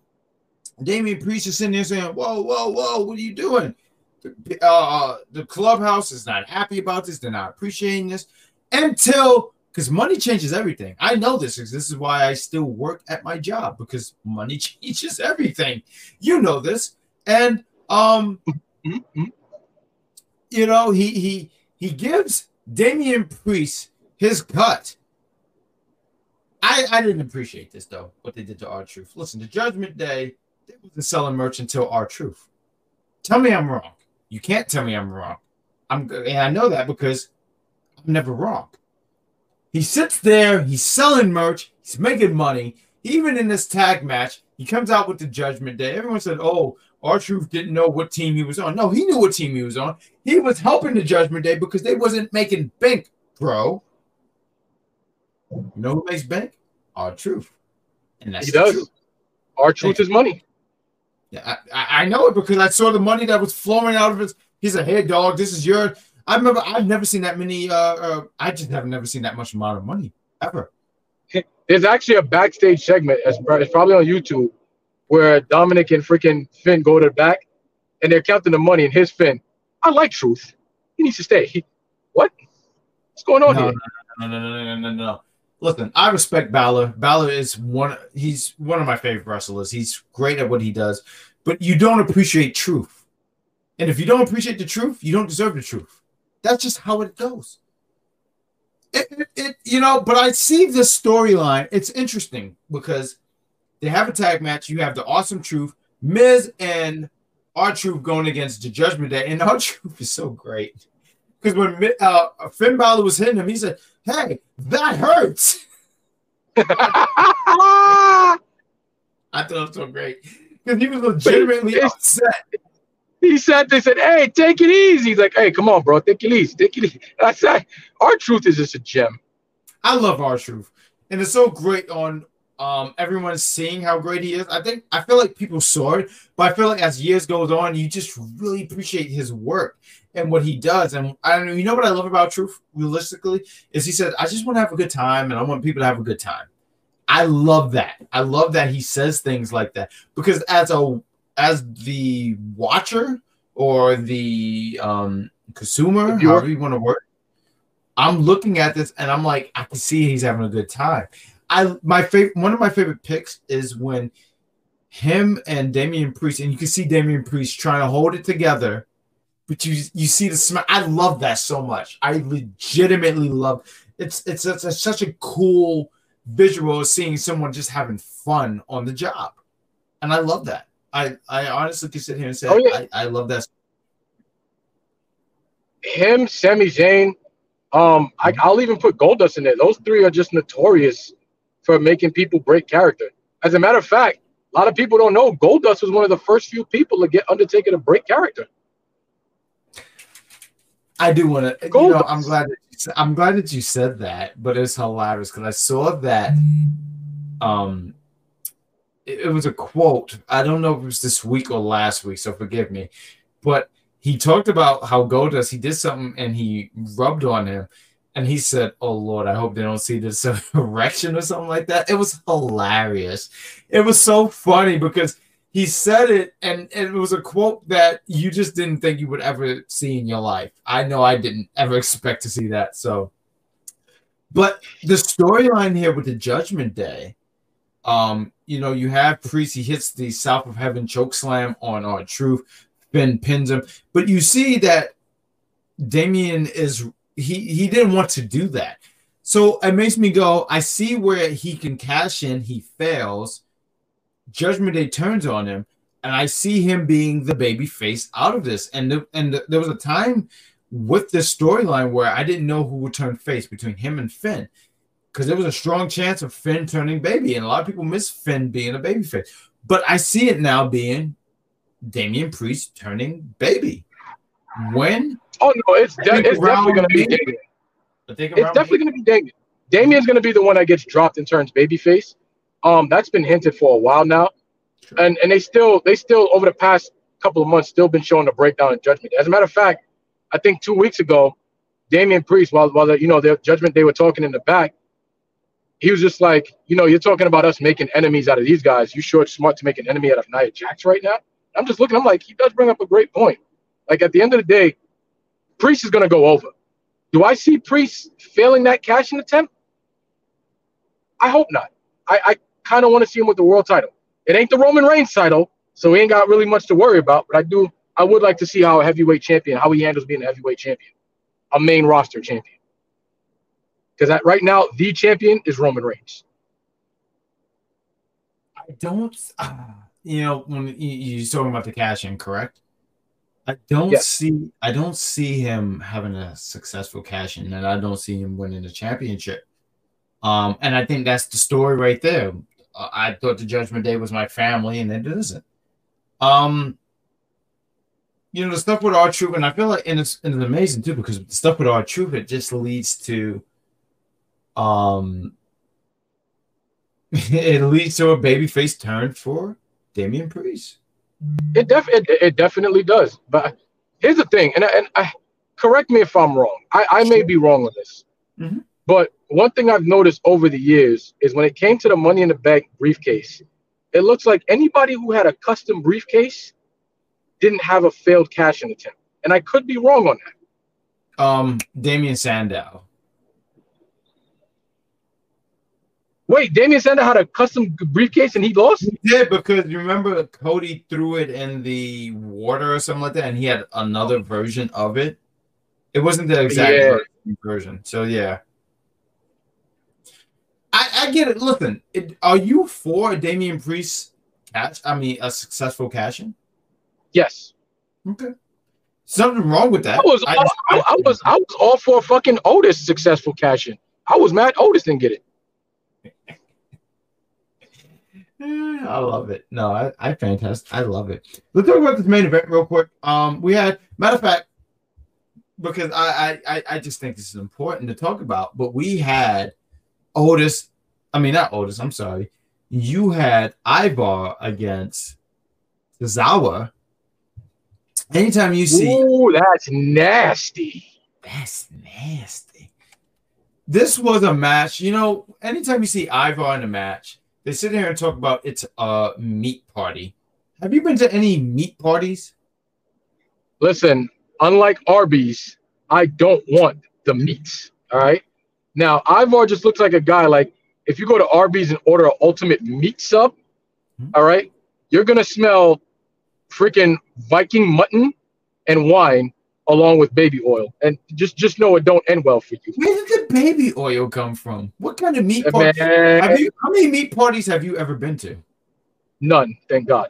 Damian Priest is sitting there saying, "Whoa, whoa, whoa! What are you doing?" The, uh, the clubhouse is not happy about this. They're not appreciating this until because money changes everything. I know this. Because this is why I still work at my job because money changes everything. You know this, and um, you know, he he he gives Damian Priest his cut. I I didn't appreciate this though, what they did to R-Truth. Listen, the Judgment Day, they wasn't selling merch until R-Truth. Tell me I'm wrong. You can't tell me I'm wrong. I'm and I know that because I'm never wrong. He sits there, he's selling merch, he's making money. Even in this tag match, he comes out with the Judgment Day. Everyone said, "Oh, R-Truth didn't know what team he was on." No, he knew what team he was on. He was helping the Judgment Day because they wasn't making bank, bro. You know who makes bank? R-Truth, and that's He does. truth. R-Truth is money. Yeah, I, I know it because I saw the money that was flowing out of his. He's a head dog. This is your. I remember. I've never seen that many. Uh, uh, I just have never seen that much amount of money ever. There's actually a backstage segment. It's, it's probably on YouTube where Dominic and freaking Finn go to the back and they're counting the money and his Finn. I like truth. He needs to stay. He, what? What's going on No, here? no, no, no, no, no, no, no, no. Listen, I respect Balor. Balor is one. He's one of my favorite wrestlers. He's great at what he does, but you don't appreciate truth. And if you don't appreciate the truth, you don't deserve the truth. That's just how it goes. It, it, it you know. But I see this storyline. It's interesting because they have a tag match. You have the awesome truth, Miz and R-Truth going against the Judgment Day, and our truth is so great because when uh, Finn Balor was hitting him, he said, "Hey, that hurts." I thought it was so great because he was legitimately upset. he said, they said, hey, take it easy. He's like, hey, come on, bro, take it easy, take it easy. And I said, R-Truth is just a gem. I love R-Truth, and it's so great on um everyone seeing how great he is. I think I feel like people saw it, but I feel like as years goes on, you just really appreciate his work and what he does. And I don't know, you know what I love about Truth, realistically, is he said, I just want to have a good time and I want people to have a good time. I love that. I love that he says things like that because as a as the watcher or the um consumer, however you want to work, I'm looking at this and I'm like, I can see he's having a good time. I my favorite one of my favorite picks is when him and Damian Priest, and you can see Damian Priest trying to hold it together, but you you see the smile. I love that so much. I legitimately love it's it's, it's, it's such a cool visual of seeing someone just having fun on the job, and I love that. I I honestly can sit here and say Oh, yeah. I, I love that. Him, Sami Zayn, um, I, I'll even put Goldust in there. Those three are just notorious for making people break character. As a matter of fact, a lot of people don't know Goldust was one of the first few people to get Undertaker to break character. I do want to. You know. I'm glad. That you, said- I'm glad that you said that, but it's hilarious because I saw that. Um, it, it was a quote. I don't know if it was this week or last week, so forgive me. But he talked about how Goldust he did something and he rubbed on him, and he said, "Oh Lord, I hope they don't see this erection or something like that." It was hilarious. It was so funny because he said it and, and it was a quote that you just didn't think you would ever see in your life. I know I didn't ever expect to see that. So, but the storyline here with the Judgment Day, um, you know, you have Priest, he hits the South of Heaven choke slam on R-Truth, Finn pins him, but you see that Damian is he he didn't want to do that. So it makes me go, I see where he can cash in, he fails. Judgment Day turns on him, and I see him being the baby face out of this. And the, and the, there was a time with this storyline where I didn't know who would turn face between him and Finn, because there was a strong chance of Finn turning baby, and a lot of people miss Finn being a baby face. But I see it now being Damian Priest turning baby. When Oh no, it's, de- it's definitely going to be Damian. Damian. I think It's definitely going to be Damian. Damian's going to be the one that gets dropped and turns babyface. Um, that's been hinted for a while now, and and they still they still over the past couple of months still been showing the breakdown in Judgment. As a matter of fact, I think two weeks ago, Damian Priest, while while you know their Judgment they were talking in the back, he was just like, you know, you're talking about us making enemies out of these guys. You sure it's smart to make an enemy out of Nia Jax right now? I'm just looking. I'm like, he does bring up a great point. Like at the end of the day, Priest is going to go over. Do I see Priest failing that cashing attempt? I hope not. I, I kind of want to see him with the world title. It ain't the Roman Reigns title, so he ain't got really much to worry about. But I do, I would like to see how a heavyweight champion, how he handles being a heavyweight champion, a main roster champion. Because right now, the champion is Roman Reigns. I don't, uh, you know, when you, you're talking about the cash in, correct? I don't Yes. see, I don't see him having a successful cash in, and I don't see him winning a championship. Um, and I think that's the story right there. Uh, I thought the Judgment Day was my family, and it isn't. Um, you know, the stuff with R-Truth, and I feel like, and it's, and it's amazing too, because the stuff with R-Truth, it just leads to, um, it leads to a babyface turn for Damian Priest. It def it, it definitely does. But here's the thing, and I, and I correct me if I'm wrong. I, I may be wrong on this. Mhm. But one thing I've noticed over the years is when it came to the Money in the Bank briefcase, it looks like anybody who had a custom briefcase didn't have a failed cash in attempt. And I could be wrong on that. Um, Damien Sandow. Wait, Damien Sandow had a custom briefcase and he lost? He did because you remember Cody threw it in the water or something like that, and he had another version of it. It wasn't the exact Yeah. version. So yeah. I, I get it. Listen, it, are you for Damian Priest catch? I mean, a successful cashing? Yes. Okay. Something wrong with that. I was I I, I was I was all for fucking Otis successful cashing. I was mad Otis didn't get it. Eh, I love it. No, I, I fantastic. I love it. Let's talk about this main event real quick. Um, we had matter of fact, because I I I- I just think this is important to talk about. But we had Otis. I mean, not Otis. I'm sorry. You had Ivar against Zawa. Anytime you see Ooh, that's nasty. that's nasty. This was a match. You know, anytime you see Ivar in a match, they sit here and talk about it's a meat party. Have you been to any meat parties? Listen, unlike Arby's, I don't want the meats. All right. Now, Ivar just looks like a guy like if you go to Arby's and order an ultimate meat sub, Hmm. all right, you're gonna smell freaking Viking mutton and wine along with baby oil. And just just know it don't end well for you. Where did the baby oil come from? What kind of meat party? Have you, how many meat parties have you ever been to? none, thank God.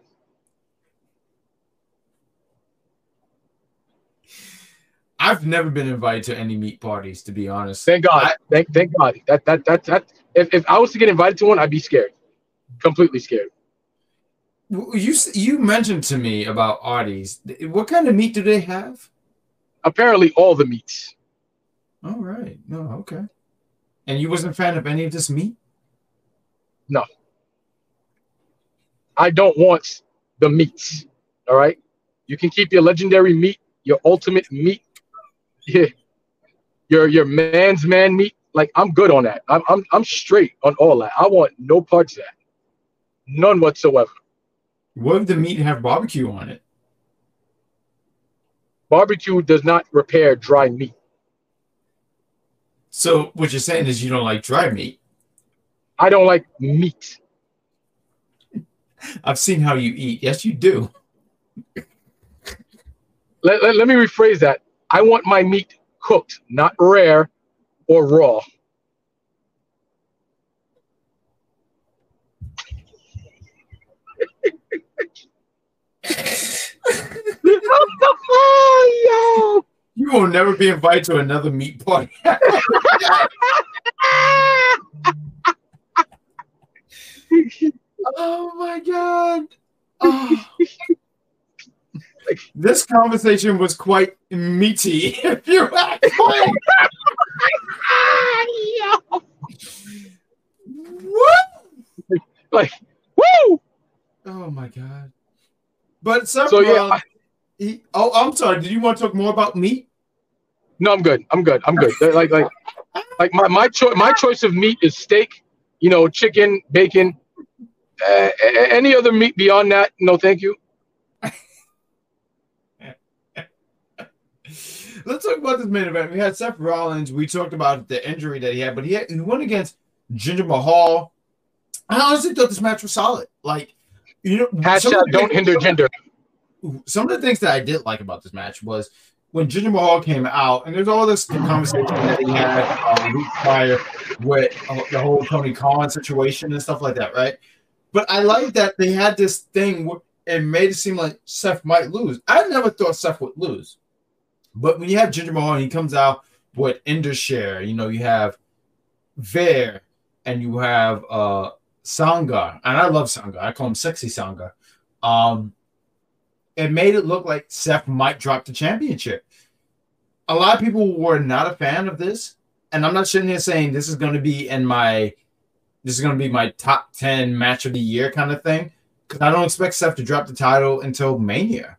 I've never been invited to any meat parties, to be honest. Thank God. I- thank thank God. That that that that if, if I was to get invited to one, I'd be scared. Completely scared. You you mentioned to me about Arby's. What kind of meat do they have? Apparently all the meats. All right. No, okay. And you wasn't a fan of any of this meat? No. I don't want the meats. All right. You can keep your legendary meat, your ultimate meat, yeah, your your man's man meat. Like I'm good on that. I'm I'm I'm straight on all that. I want no parts of that. None whatsoever. What if the meat have barbecue on it? Barbecue does not repair dry meat. So what you're saying is you don't like dry meat. I don't like meat. I've seen how you eat. Yes, you do. Let, let, let me rephrase that. I want my meat cooked, not rare or raw. oh, You will never be invited to another meat party. oh my god. Oh. This conversation was quite meaty, if you ask me. Woo! Like, woo! Oh my god. But some So, yeah, he, oh, I'm sorry. Did you want to talk more about meat? No, I'm good. I'm good. I'm good. Like, like, like my my choice. My choice of meat is steak. You know, chicken, bacon. Uh, any other meat beyond that? No, thank you. Let's talk about this main event. We had Seth Rollins. We talked about the injury that he had, but he, had, he went against Jinder Mahal. I honestly thought this match was solid. Like, you know, Hashtag don't hinder Jinder. Some of the things that I did like about this match was when Jinder Mahal came out, and there's all this conversation that he had um, prior with uh, the whole Tony Khan situation and stuff like that, right? But I like that they had this thing it made it seem like Seth might lose. I never thought Seth would lose. But when you have Jinder Mahal and he comes out with Indus Sher, you know, you have Veer and you have uh Sanga. And I love Sanga. I call him sexy Sanga. Um it made it look like Seth might drop the championship. A lot of people were not a fan of this. And I'm not sitting here saying this is going to be in my this is going to be my top 10 match of the year kind of thing. Because I don't expect Seth to drop the title until Mania.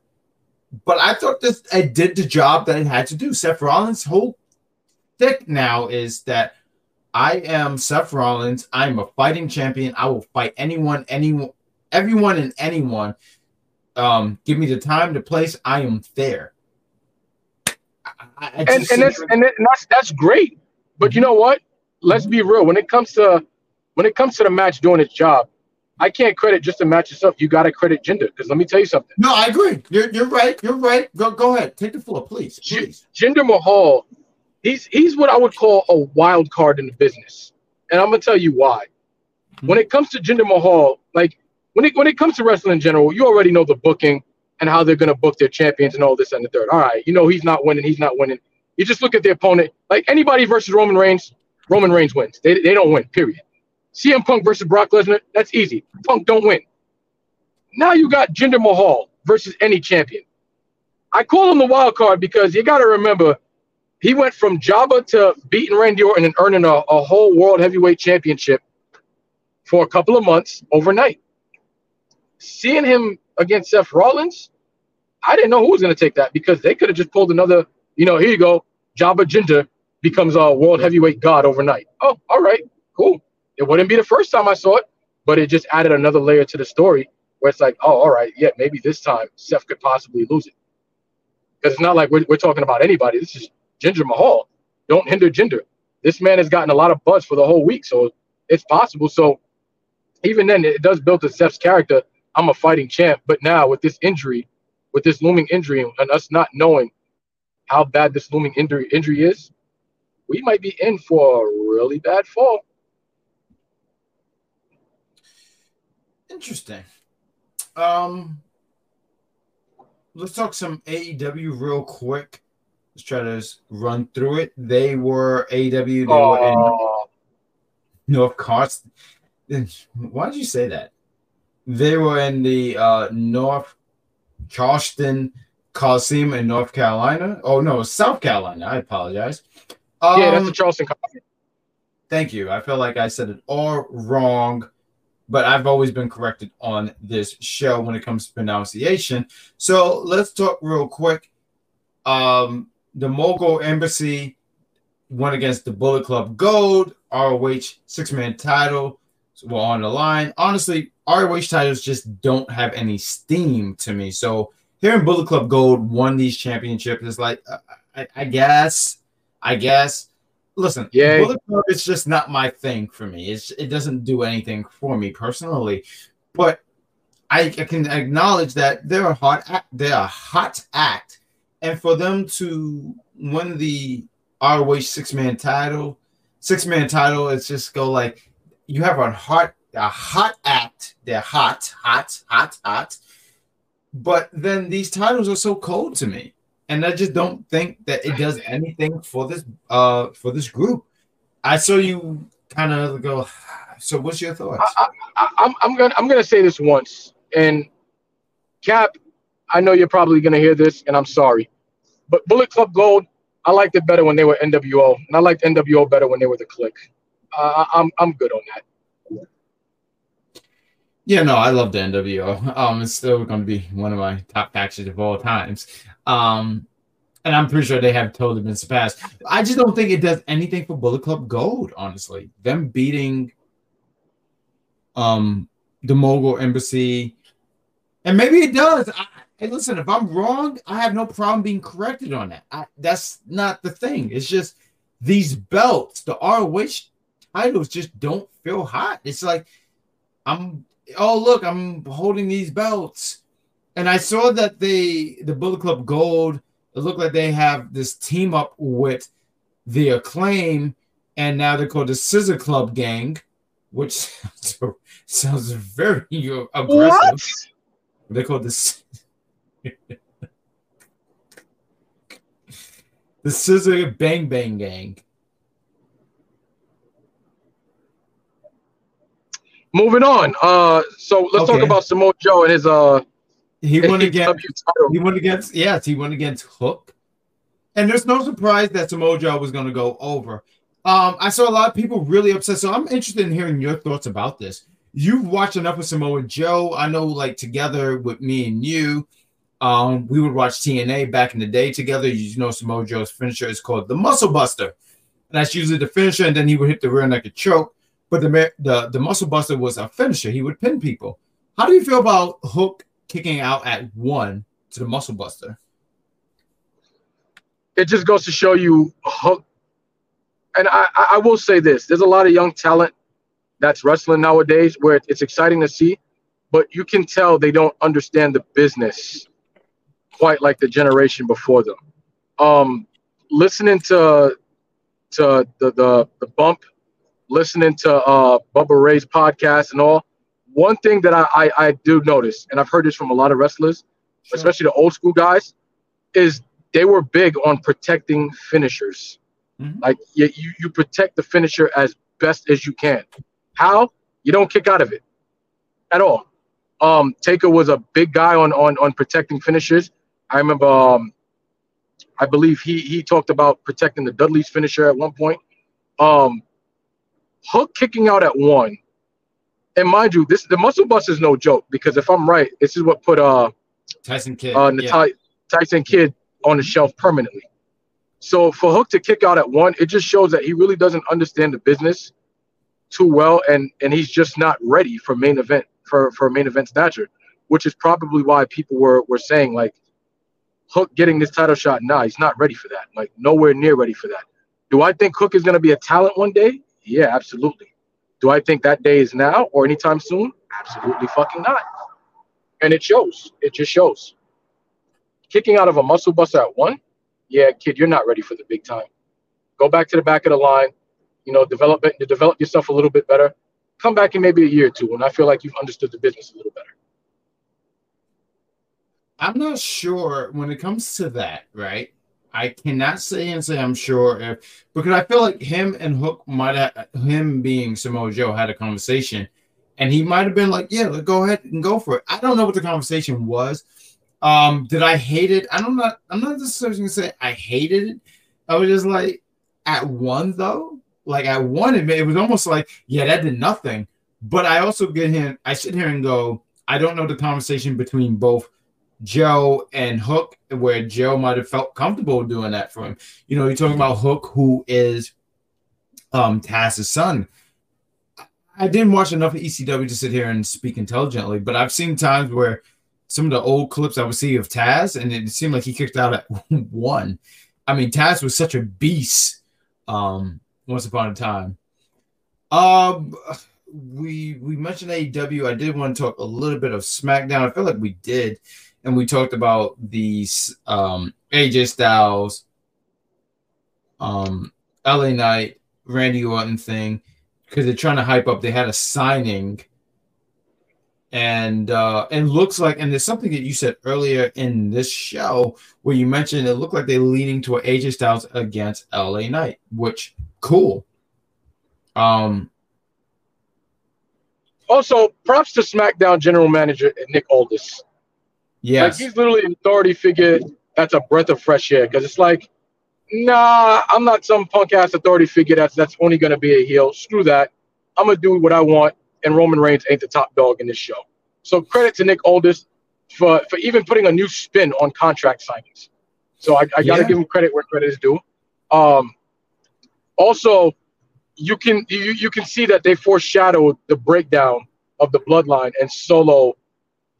But I thought this it did the job that it had to do. Seth Rollins' whole thick now is that I am Seth Rollins. I'm a fighting champion. I will fight anyone, anyone, everyone and anyone. Um, give me the time, the place. I am there. I, I and and that's and that's that's great. But you know what? Let's be real. When it comes to when it comes to the match doing its job, I can't credit just the match itself. You got to credit Jinder because let me tell you something. no, I agree. You're you're right. You're right. Go go ahead. Take the floor, please. Please. Jinder Mahal, he's he's what I would call a wild card in the business, and I'm gonna tell you why. When it comes to Jinder Mahal, like when it when it comes to wrestling in general, you already know the booking and how they're gonna book their champions and all this and the third. All right, you know he's not winning, he's not winning. You just look at the opponent, like anybody versus Roman Reigns, Roman Reigns wins. They they don't win. Period. CM Punk versus Brock Lesnar, that's easy. Punk don't win. Now you got Jinder Mahal versus any champion. I call him the wild card because you got to remember he went from Jabba to beating Randy Orton and earning a, a whole world heavyweight championship for a couple of months overnight. Seeing him against Seth Rollins, I didn't know who was going to take that because they could have just pulled another, you know, here you go, Jabba Jinder becomes a world heavyweight god overnight. Oh, all right, cool. It wouldn't be the first time I saw it, but it just added another layer to the story where it's like, oh, all right, yeah, maybe this time Seth could possibly lose it. Because it's not like we're, we're talking about anybody. This is Jinder Mahal. Don't hinder Jinder. This man has gotten a lot of buzz for the whole week, so it's possible. So even then, it does build to Seth's character. I'm a fighting champ, but now with this injury, with this looming injury, and us not knowing how bad this looming injury injury is, we might be in for a really bad fall. Interesting. Um, let's talk some AEW real quick. Let's try to s- run through it. They were AEW. They were in North Carson. Why did you say that? They were in the uh, North Charleston Coliseum in North Carolina. Oh no, South Carolina. I apologize. Um, yeah, that's a Charleston. Coffee. Thank you. I feel like I said it all wrong, but I've always been corrected on this show when it comes to pronunciation. So let's talk real quick. Um, the Mogul Embassy went against the Bullet Club Gold, ROH six man title were on the line. Honestly, ROH titles just don't have any steam to me. So hearing Bullet Club Gold won these championships is like, uh, I, I guess, I guess. Listen, Yay. Bullet Club is just not my thing for me. It's it doesn't do anything for me personally, but I, I can acknowledge that they're a hot act, they're a hot act, and for them to win the ROH six man title, six man title, it's just go like you have a hot a hot act. They're hot, hot, hot, hot. But then these titles are so cold to me, and I just don't think that it does anything for this uh for this group. I saw you kind of go. So, what's your thoughts? I, I'm I'm gonna I'm gonna say this once, and Cap, I know you're probably gonna hear this, and I'm sorry, but Bullet Club Gold, I liked it better when they were NWO, and I liked NWO better when they were the Kliq. Uh, I'm I'm good on that. Yeah, no, I love the NWO. Um, it's still going to be one of my top factions of all times. Um, and I'm pretty sure they have totally been surpassed. I just don't think it does anything for Bullet Club Gold. Honestly, them beating um the Mogul Embassy, and maybe it does. I, hey, listen, if I'm wrong, I have no problem being corrected on that. I, that's not the thing. It's just these belts, the ROH titles, just don't feel hot. It's like I'm oh look, I'm holding these belts. And I saw that they the Bullet Club Gold, it looked like they have this team up with the acclaim, and now they're called the Scissor Club Gang, which sounds, sounds very aggressive. What? They're called the the Scissor Bang Bang Gang. Moving on. Uh, so let's talk about Samoa Joe and his uh He won against. He went against yes, he went against Hook. And there's no surprise that Samoa Joe was going to go over. Um, I saw a lot of people really upset. So I'm interested in hearing your thoughts about this. You've watched enough of Samoa Joe. I know, like together with me and you, um, we would watch TNA back in the day together. You know, Samoa Joe's finisher is called the Muscle Buster. And that's usually the finisher, and then he would hit the rear naked choke. But the the the Muscle Buster was a finisher. He would pin people. How do you feel about Hook kicking out at one to the Muscle Buster? It just goes to show you Hook. And I, I will say this: there's a lot of young talent that's wrestling nowadays, where it's exciting to see, but you can tell they don't understand the business quite like the generation before them. Um, listening to to the the, the bump, listening to uh, Bubba Ray's podcast and all. One thing that I, I I do notice, and I've heard this from a lot of wrestlers, especially the old school guys, is they were big on protecting finishers. Mhm. Like you, you you protect the finisher as best as you can. How? You don't kick out of it at all. Um, Taker was a big guy on on on protecting finishers. I remember, um, I believe he he talked about protecting the Dudley's finisher at one point. Um, Hook kicking out at one, and mind you, this the muscle bust is no joke because if I'm right, this is what put uh Tyson Kidd. uh, yeah. Tyson Kidd on the shelf permanently. So for Hook to kick out at one, it just shows that he really doesn't understand the business too well, and and he's just not ready for main event for for main event stature, which is probably why people were were saying like Hook getting this title shot. Nah, he's not ready for that. Like nowhere near ready for that. Do I think Hook is going to be a talent one day? Yeah, absolutely. Do I think that day is now or anytime soon? Absolutely fucking not. And it shows. It just shows kicking out of a muscle buster at one, yeah, kid, you're not ready for the big time. Go back to the back of the line, you know, develop it, develop yourself a little bit better. Come back in maybe a year or two, and I feel like you've understood the business a little better. I'm not sure when it comes to that, right? I cannot say and say I'm sure if because I feel like him and Hook might have him being Samoa Joe had a conversation and he might have been like, Yeah, go ahead and go for it. I don't know what the conversation was. Um, did I hate it? I don't know. I'm not necessarily gonna say I hated it. I was just like at one though, like at one, it, it was almost like, yeah, that did nothing. But I also get him, I sit here and go, I don't know the conversation between both Joe and Hook, where Joe might have felt comfortable doing that for him. You know, you're talking about Hook, who is um Taz's son. I didn't watch enough of ECW to sit here and speak intelligently, but I've seen times where some of the old clips I would see of Taz, and it seemed like he kicked out at one. I mean, Taz was such a beast um once upon a time. Um we we mentioned AEW. I did want to talk a little bit of SmackDown. I feel like we did, and we talked about these um AJ Styles, um LA Knight, Randy Orton thing because they're trying to hype up. They had a signing, and uh and looks like and there's something that you said earlier in this show where you mentioned it looked like they're leaning toward AJ Styles against LA Knight, which cool. Um, Also, props to SmackDown general manager Nick Aldis. Yes, Like he's literally an authority figure that's a breath of fresh air. Because it's like, nah, I'm not some punk ass authority figure that's that's only gonna be a heel. Screw that. I'm gonna do what I want, and Roman Reigns ain't the top dog in this show. So credit to Nick Aldis for for even putting a new spin on contract signings. So I, I gotta Yeah. give him credit where credit is due. Um, also, you can you, you can see that they foreshadowed the breakdown of the bloodline and Solo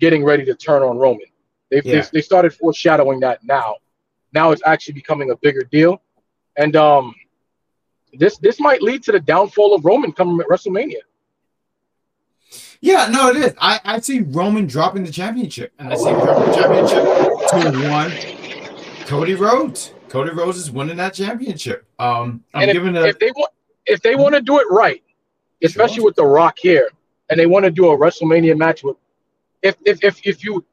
getting ready to turn on Roman. They Yeah. they, they started foreshadowing that now. Now it's actually becoming a bigger deal, and um, this this might lead to the downfall of Roman coming at WrestleMania. yeah, no, it is. I I see Roman dropping the championship, and I see him dropping the championship to one. Cody Rhodes. Cody Rhodes is winning that championship. Um, I'm and if, giving a if they want if they want to do it right, especially with the Rock here, and they want to do a WrestleMania match with, if if if, if you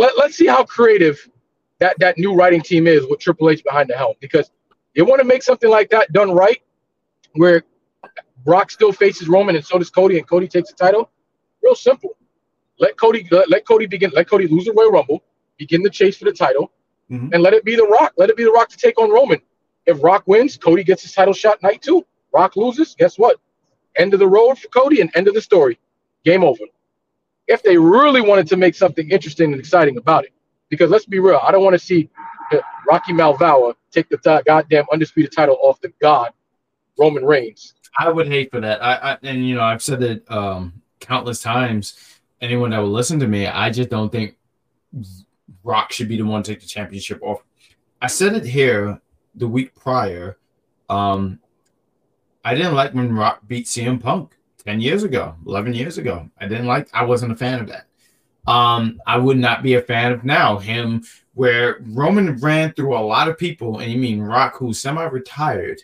let, let's see how creative that that new writing team is with Triple H behind the helm because they want to make something like that done right, where Brock still faces Roman and so does Cody, and Cody takes the title. Real simple. Let Cody let, let Cody begin. Let Cody lose the Royal Rumble, begin the chase for the title, Mhm. and let it be the Rock. Let it be the Rock to take on Roman. If Rock wins, Cody gets his title shot night two. Rock loses, guess what? End of the road for Cody and end of the story. Game over. If they really wanted to make something interesting and exciting about it, because let's be real, I don't want to see Rocky Malvala take the ti- goddamn undisputed title off the god Roman Reigns. I would hate for that. I, I and you know I've said it um, countless times, anyone that will listen to me, I just don't think Rock should be the one to take the championship off. I said it here the week prior. Um, I didn't like when Rock beat CM Punk 10 years ago, 11 years ago. I didn't like, I wasn't a fan of that. Um, I would not be a fan of now him where Roman ran through a lot of people, and you mean Rock, who's semi-retired,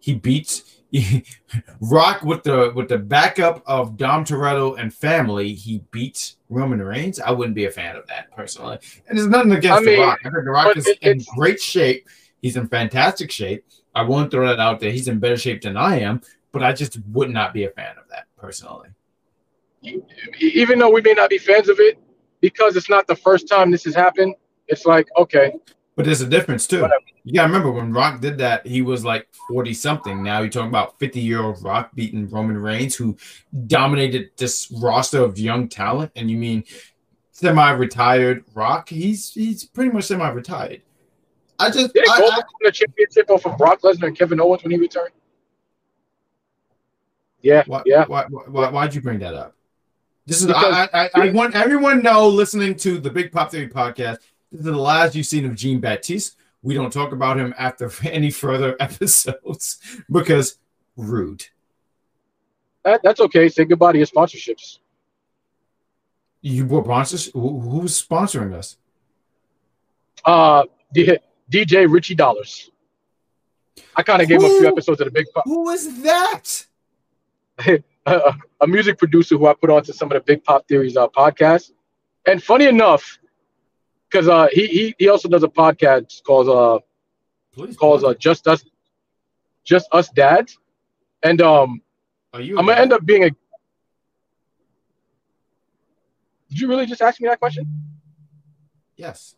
he beats Rock with the with the backup of Dom Toretto and family. He beats Roman Reigns. I wouldn't be a fan of that personally. And there's nothing against I mean, the Rock. I heard the Rock is it- in great shape. He's in fantastic shape. I won't throw that out there. He's in better shape than I am, but I just would not be a fan of that personally. Even though we may not be fans of it, because it's not the first time this has happened, it's like, okay, But there's a difference too. Whatever. You gotta remember when Rock did that, he was like 40 something. Now you're talking about 50 year old Rock beating Roman Reigns, who dominated this roster of young talent. And you mean semi-retired Rock? He's he's pretty much semi-retired. I just did I- Goldberg I- win the championship off of Brock Lesnar and Kevin Owens when he returned? Yeah, why, yeah. why, why, why'd you bring that up? This is Because- I, I, I want everyone know listening to the Big Pop Theory podcast. This is the last you've seen of Jean Baptiste. We don't talk about him after any further episodes because rude. That, that's okay. Say goodbye to your sponsorships. You were sponsors. Who, who's sponsoring us? Uh, D- DJ Richie Dollars. I kind of gave him a few episodes of the Big Pop. Who is that? a music producer who I put onto some of the Big Pop Theories uh, podcasts. And funny enough, because uh, he, he he also does a podcast called uh Please. called uh, Just Us Just Us Dads. And um Are you? I'm gonna end up being a Did you really just ask me that question? Yes.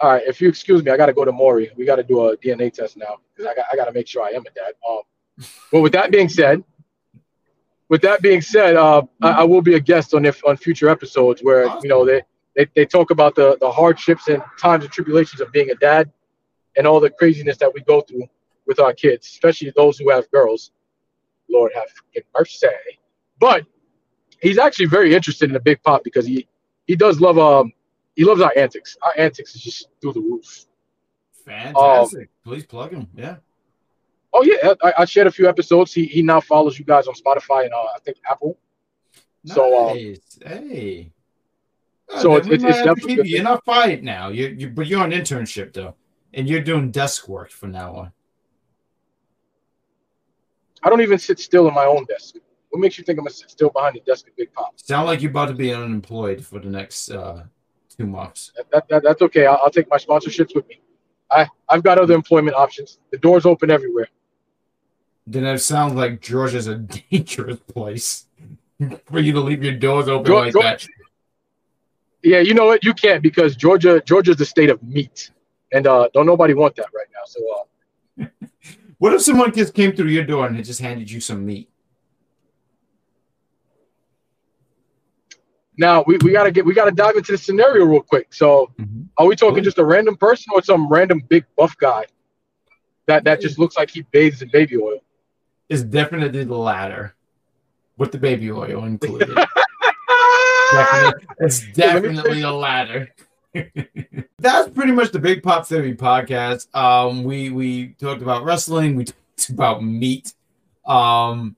All right, if you excuse me, I gotta go to Maury. We gotta do a DNA test now because I got I gotta make sure I am a dad. Um well with that being said, with that being said, uh, I, I will be a guest on if on future episodes where you know they, they they talk about the the hardships and times and tribulations of being a dad and all the craziness that we go through with our kids, especially those who have girls. Lord have mercy. But he's actually very interested in the big pop because he he does love um he loves our antics. Our antics is just through the roof. Fantastic. Please plug him. Yeah. Oh yeah, I, I shared a few episodes. He he now follows you guys on Spotify and uh, I think Apple. So, um, nice. hey. so Uh, it's- it's- it's definitely you. You're not fired now. You you but you're on internship though, and you're doing desk work from now on. I don't even sit still in my own desk. What makes you think I'm gonna sit still behind the desk at Big Pop? Sound like you're about to be unemployed for the next uh, two months. That, that, that- that's okay. I'll, I'll take my sponsorships with me. I I've got other employment options. The door's open everywhere. Then it sounds like Georgia's a dangerous place for you to leave your doors open like that. Yeah, you know what? You can't because Georgia Georgia's the state of meat, and uh, don't nobody want that right now. So uh, What if someone just came through your door and they just handed you some meat? now we, we gotta get we gotta dive into the scenario real quick. So Mhm. are we talking just a random person or some random big buff guy that that just looks like he bathes in baby oil? It's definitely the latter, with the baby oil included. Definitely- it's Yeah, let me definitely the latter. That's pretty much the Big Pop Theory podcast. Um, we we talked about wrestling, we talked about meat, um,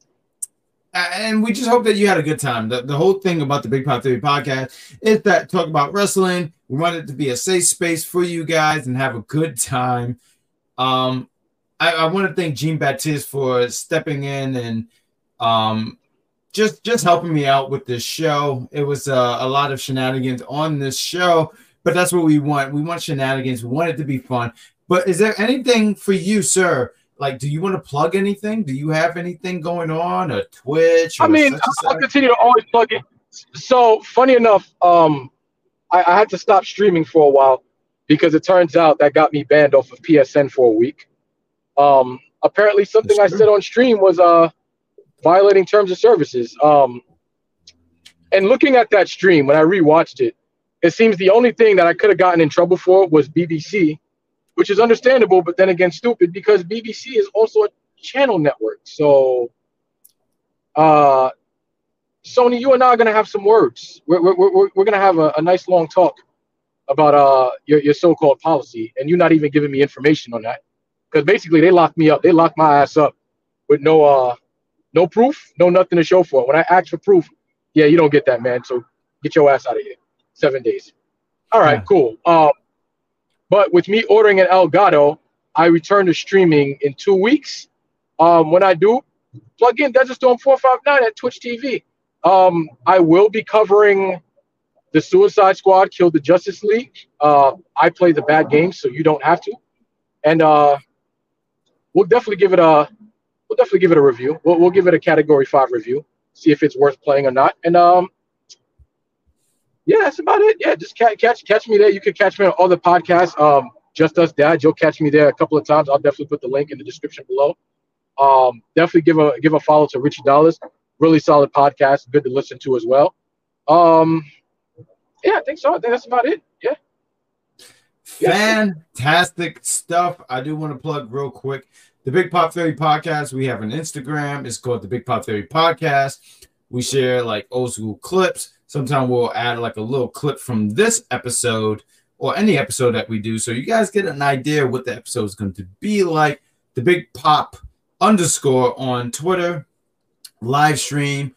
and we just hope that you had a good time. The, the whole thing about the Big Pop Theory podcast is that talk about wrestling. We want it to be a safe space for you guys and have a good time. Um, I, I want to thank Jean Baptiste for stepping in and um, just just helping me out with this show. It was uh, a lot of shenanigans on this show, but that's what we want. We want shenanigans. We want it to be fun. But is there anything for you, sir? Like, do you want to plug anything? Do you have anything going on? A Twitch? I mean, I'll continue to always plug it. So funny enough, um, I, I had to stop streaming for a while because it turns out that got me banned off of PSN for a week. Um, apparently, something I said on stream was uh violating terms of services. Um, and looking at that stream when I rewatched it, it seems the only thing that I could have gotten in trouble for was BBC, which is understandable, but then again, stupid because BBC is also a channel network. So, uh, Sony, you and I are gonna have some words. We're we're we're, we're gonna have a, a nice long talk about uh your, your so-called policy, and you're not even giving me information on that. Because basically they locked me up. They locked my ass up with no uh no proof, no nothing to show for it. When I ask for proof, yeah, you don't get that, man. So get your ass out of here. Seven days. All right, Yeah. cool. Um, but with me ordering an Elgato, I return to streaming in two weeks. Um, when I do, plug in Desert Storm 459 at Twitch TV. Um, I will be covering the Suicide Squad Kill the Justice League. Uh, I play the bad games, so you don't have to. And uh, we'll definitely give it a we'll definitely give it a review. We'll, we'll give it a category five review, see if it's worth playing or not. And um, yeah, that's about it. Yeah, just catch catch catch me there. You can catch me on other podcasts. Um, just us dad. You'll catch me there a couple of times. I'll definitely put the link in the description below. Um, definitely give a give a follow to Richie Dollars. Really solid podcast, good to listen to as well. Um, yeah, I think so. I think that's about it. Yeah. Fantastic stuff. I do want to plug real quick the Big Pop Theory podcast. We have an Instagram. It's called the Big Pop Theory Podcast. We share like old school clips. Sometimes we'll add like a little clip from this episode or any episode that we do. So you guys get an idea what the episode is going to be like. The Big Pop underscore on Twitter, live stream.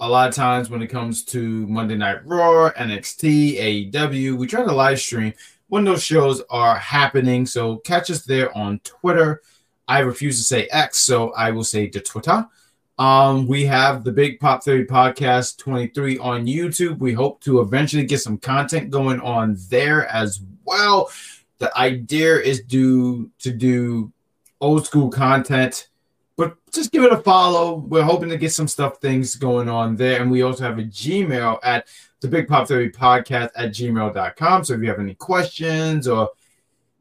A lot of times when it comes to Monday Night Raw, NXT, AEW, we try to live stream when those shows are happening. So catch us there on Twitter. I refuse to say X, so I will say the Twitter. Um, we have the Big Pop Theory Podcast 23 on YouTube. We hope to eventually get some content going on there as well. The idea is do to do old school content, but just give it a follow. We're hoping to get some stuff things going on there. And we also have a Gmail at the Big Pop Theory Podcast at gmail.com. So if you have any questions or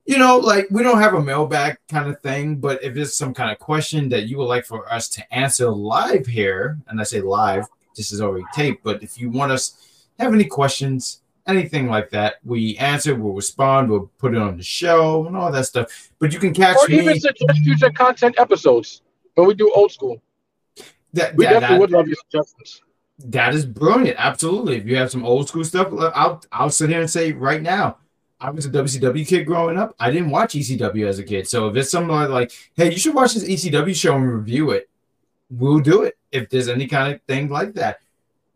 you know, like we don't have a mailbag kind of thing, but if there's some kind of question that you would like for us to answer live here, and I say live, this is already taped, but if you want us have any questions, anything like that, we answer, we'll respond, we'll put it on the show and all that stuff. But you can catch Or me. even suggest future content episodes when we do old school. that, We that- definitely that- would love your suggestions. That is brilliant. Absolutely. If you have some old school stuff, I'll I'll sit here and say right now, I was a WCW kid growing up. I didn't watch ECW as a kid. So if it's something like, like, hey, you should watch this ECW show and review it, we'll do it. If there's any kind of thing like that.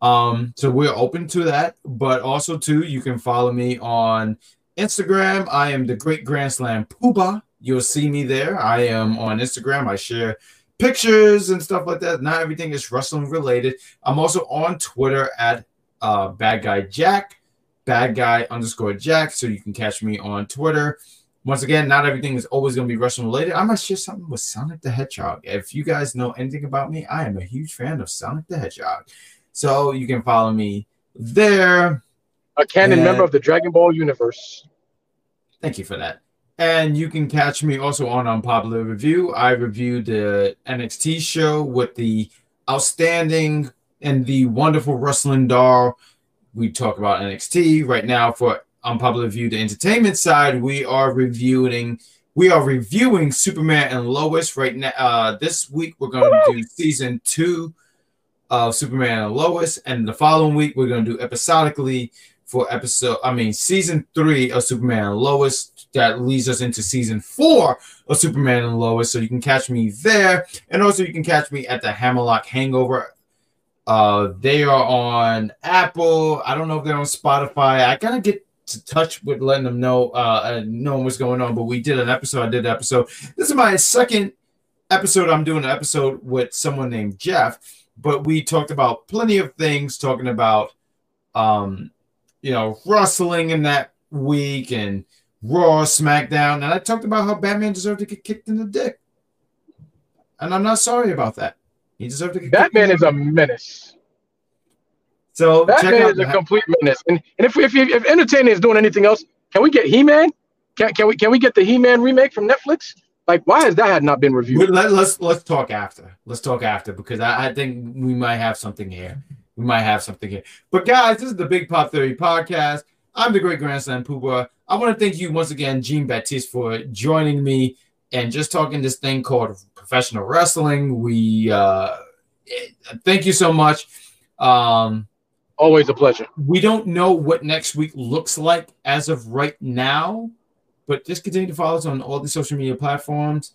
Um, so we're open to that, but also too, you can follow me on Instagram. I am the Great Grand Slam Poobah. You'll see me there. I am on Instagram. I share pictures and stuff like that. Not everything is wrestling related. I'm also on Twitter at uh, Bad Guy Jack, Bad Guy underscore Jack. So you can catch me on Twitter. Once again, not everything is always going to be wrestling related. I might share something with Sonic the Hedgehog. If you guys know anything about me, I am a huge fan of Sonic the Hedgehog. So you can follow me there. A canon Yeah. member of the Dragon Ball universe. Thank you for that. And you can catch me also on Unpopular Review. I reviewed the NXT show with the outstanding and the wonderful wrestling doll. We talk about NXT right now for Unpopular Review, the entertainment side. We are reviewing. We are reviewing Superman and Lois right now. Uh, this week we're going to do season two of Superman and Lois, and the following week we're going to do episodically for episode, I mean, season three of Superman and Lois. That leads us into season four of Superman and Lois. So you can catch me there. And also you can catch me at the Hammerlock Hangover. Uh, they are on Apple. I don't know if they're on Spotify. I gotta get to touch with letting them know uh uh, knowing what's going on. But we did an episode. I did an episode. This is my second episode. I'm doing an episode with someone named Jeff. But we talked about plenty of things, talking about um you know, wrestling in that week and Raw, SmackDown, and I talked about how Batman deserved to get kicked in the dick. And I'm not sorry about that. He deserved to get kicked Batman is a menace. So check Batman out is a complete menace. And, and if, we, if, if entertainment is doing anything else, can we get He-Man? Can, can we can we get the He-Man remake from Netflix? Like, why has that had not been reviewed? let, us let's talk after. Let's talk after because I, I think we might have something here. We might have something here. But guys, this is the Big Pop Theory podcast. I'm the great grandson Poobah. I want to thank you once again, Jean Baptiste, for joining me and just talking this thing called professional wrestling. We uh, eh, thank you so much. Um, Always a pleasure. we don't know what next week looks like as of right now, but just continue to follow us on all the social media platforms.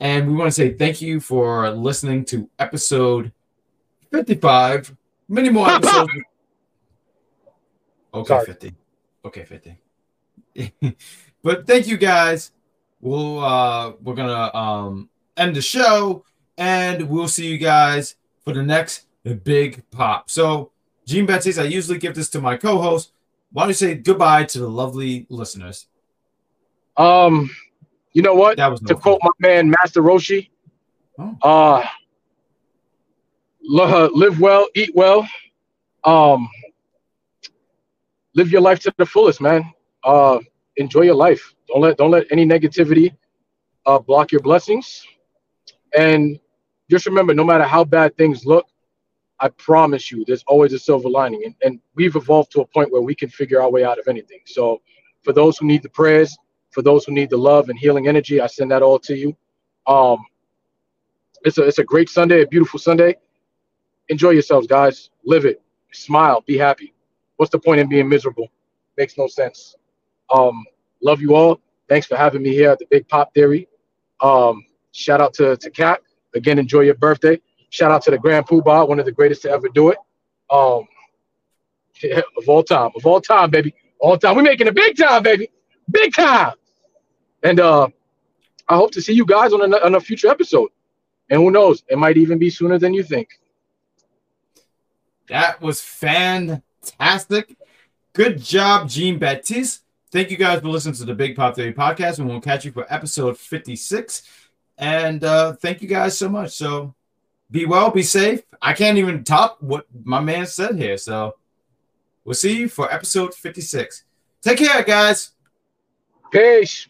And we want to say thank you for listening to episode 55. Many more episodes. okay, Sorry. 50. Okay, 50. but thank you guys. We'll uh we're gonna um end the show and we'll see you guys for the next big pop. So Jean Baptiste, I usually give this to my co-host. Why don't you say goodbye to the lovely listeners? Um, you know what? That was to no quote my man Master Roshi, Oh. uh live well, eat well, um live your life to the fullest, man. Uh enjoy your life. Don't let don't let any negativity uh block your blessings. And just remember, no matter how bad things look, I promise you, there's always a silver lining. And, and we've evolved to a point where we can figure our way out of anything. So for those who need the prayers, for those who need the love and healing energy, I send that all to you. Um, it's a it's a great Sunday, a beautiful Sunday. Enjoy yourselves, guys. Live it. Smile. Be happy. What's the point in being miserable? Makes no sense. Um, love you all. Thanks for having me here at the Big Pop Theory. Um, shout out to to Kat. Again, enjoy your birthday. Shout out to the Grand Poobah, one of the greatest to ever do it. Um, yeah, of all time, of all time, baby, all time. We're making a big time, baby, big time. And uh, I hope to see you guys on a, on a future episode. And who knows, it might even be sooner than you think. That was fantastic. Good job, Jean Baptiste. Thank you guys for listening to the Big Pop Theory podcast, and we'll catch you for episode 56. And uh, thank you guys so much. So be well, be safe. I can't even top what my man said here. So we'll see you for episode 56. Take care, guys. Peace.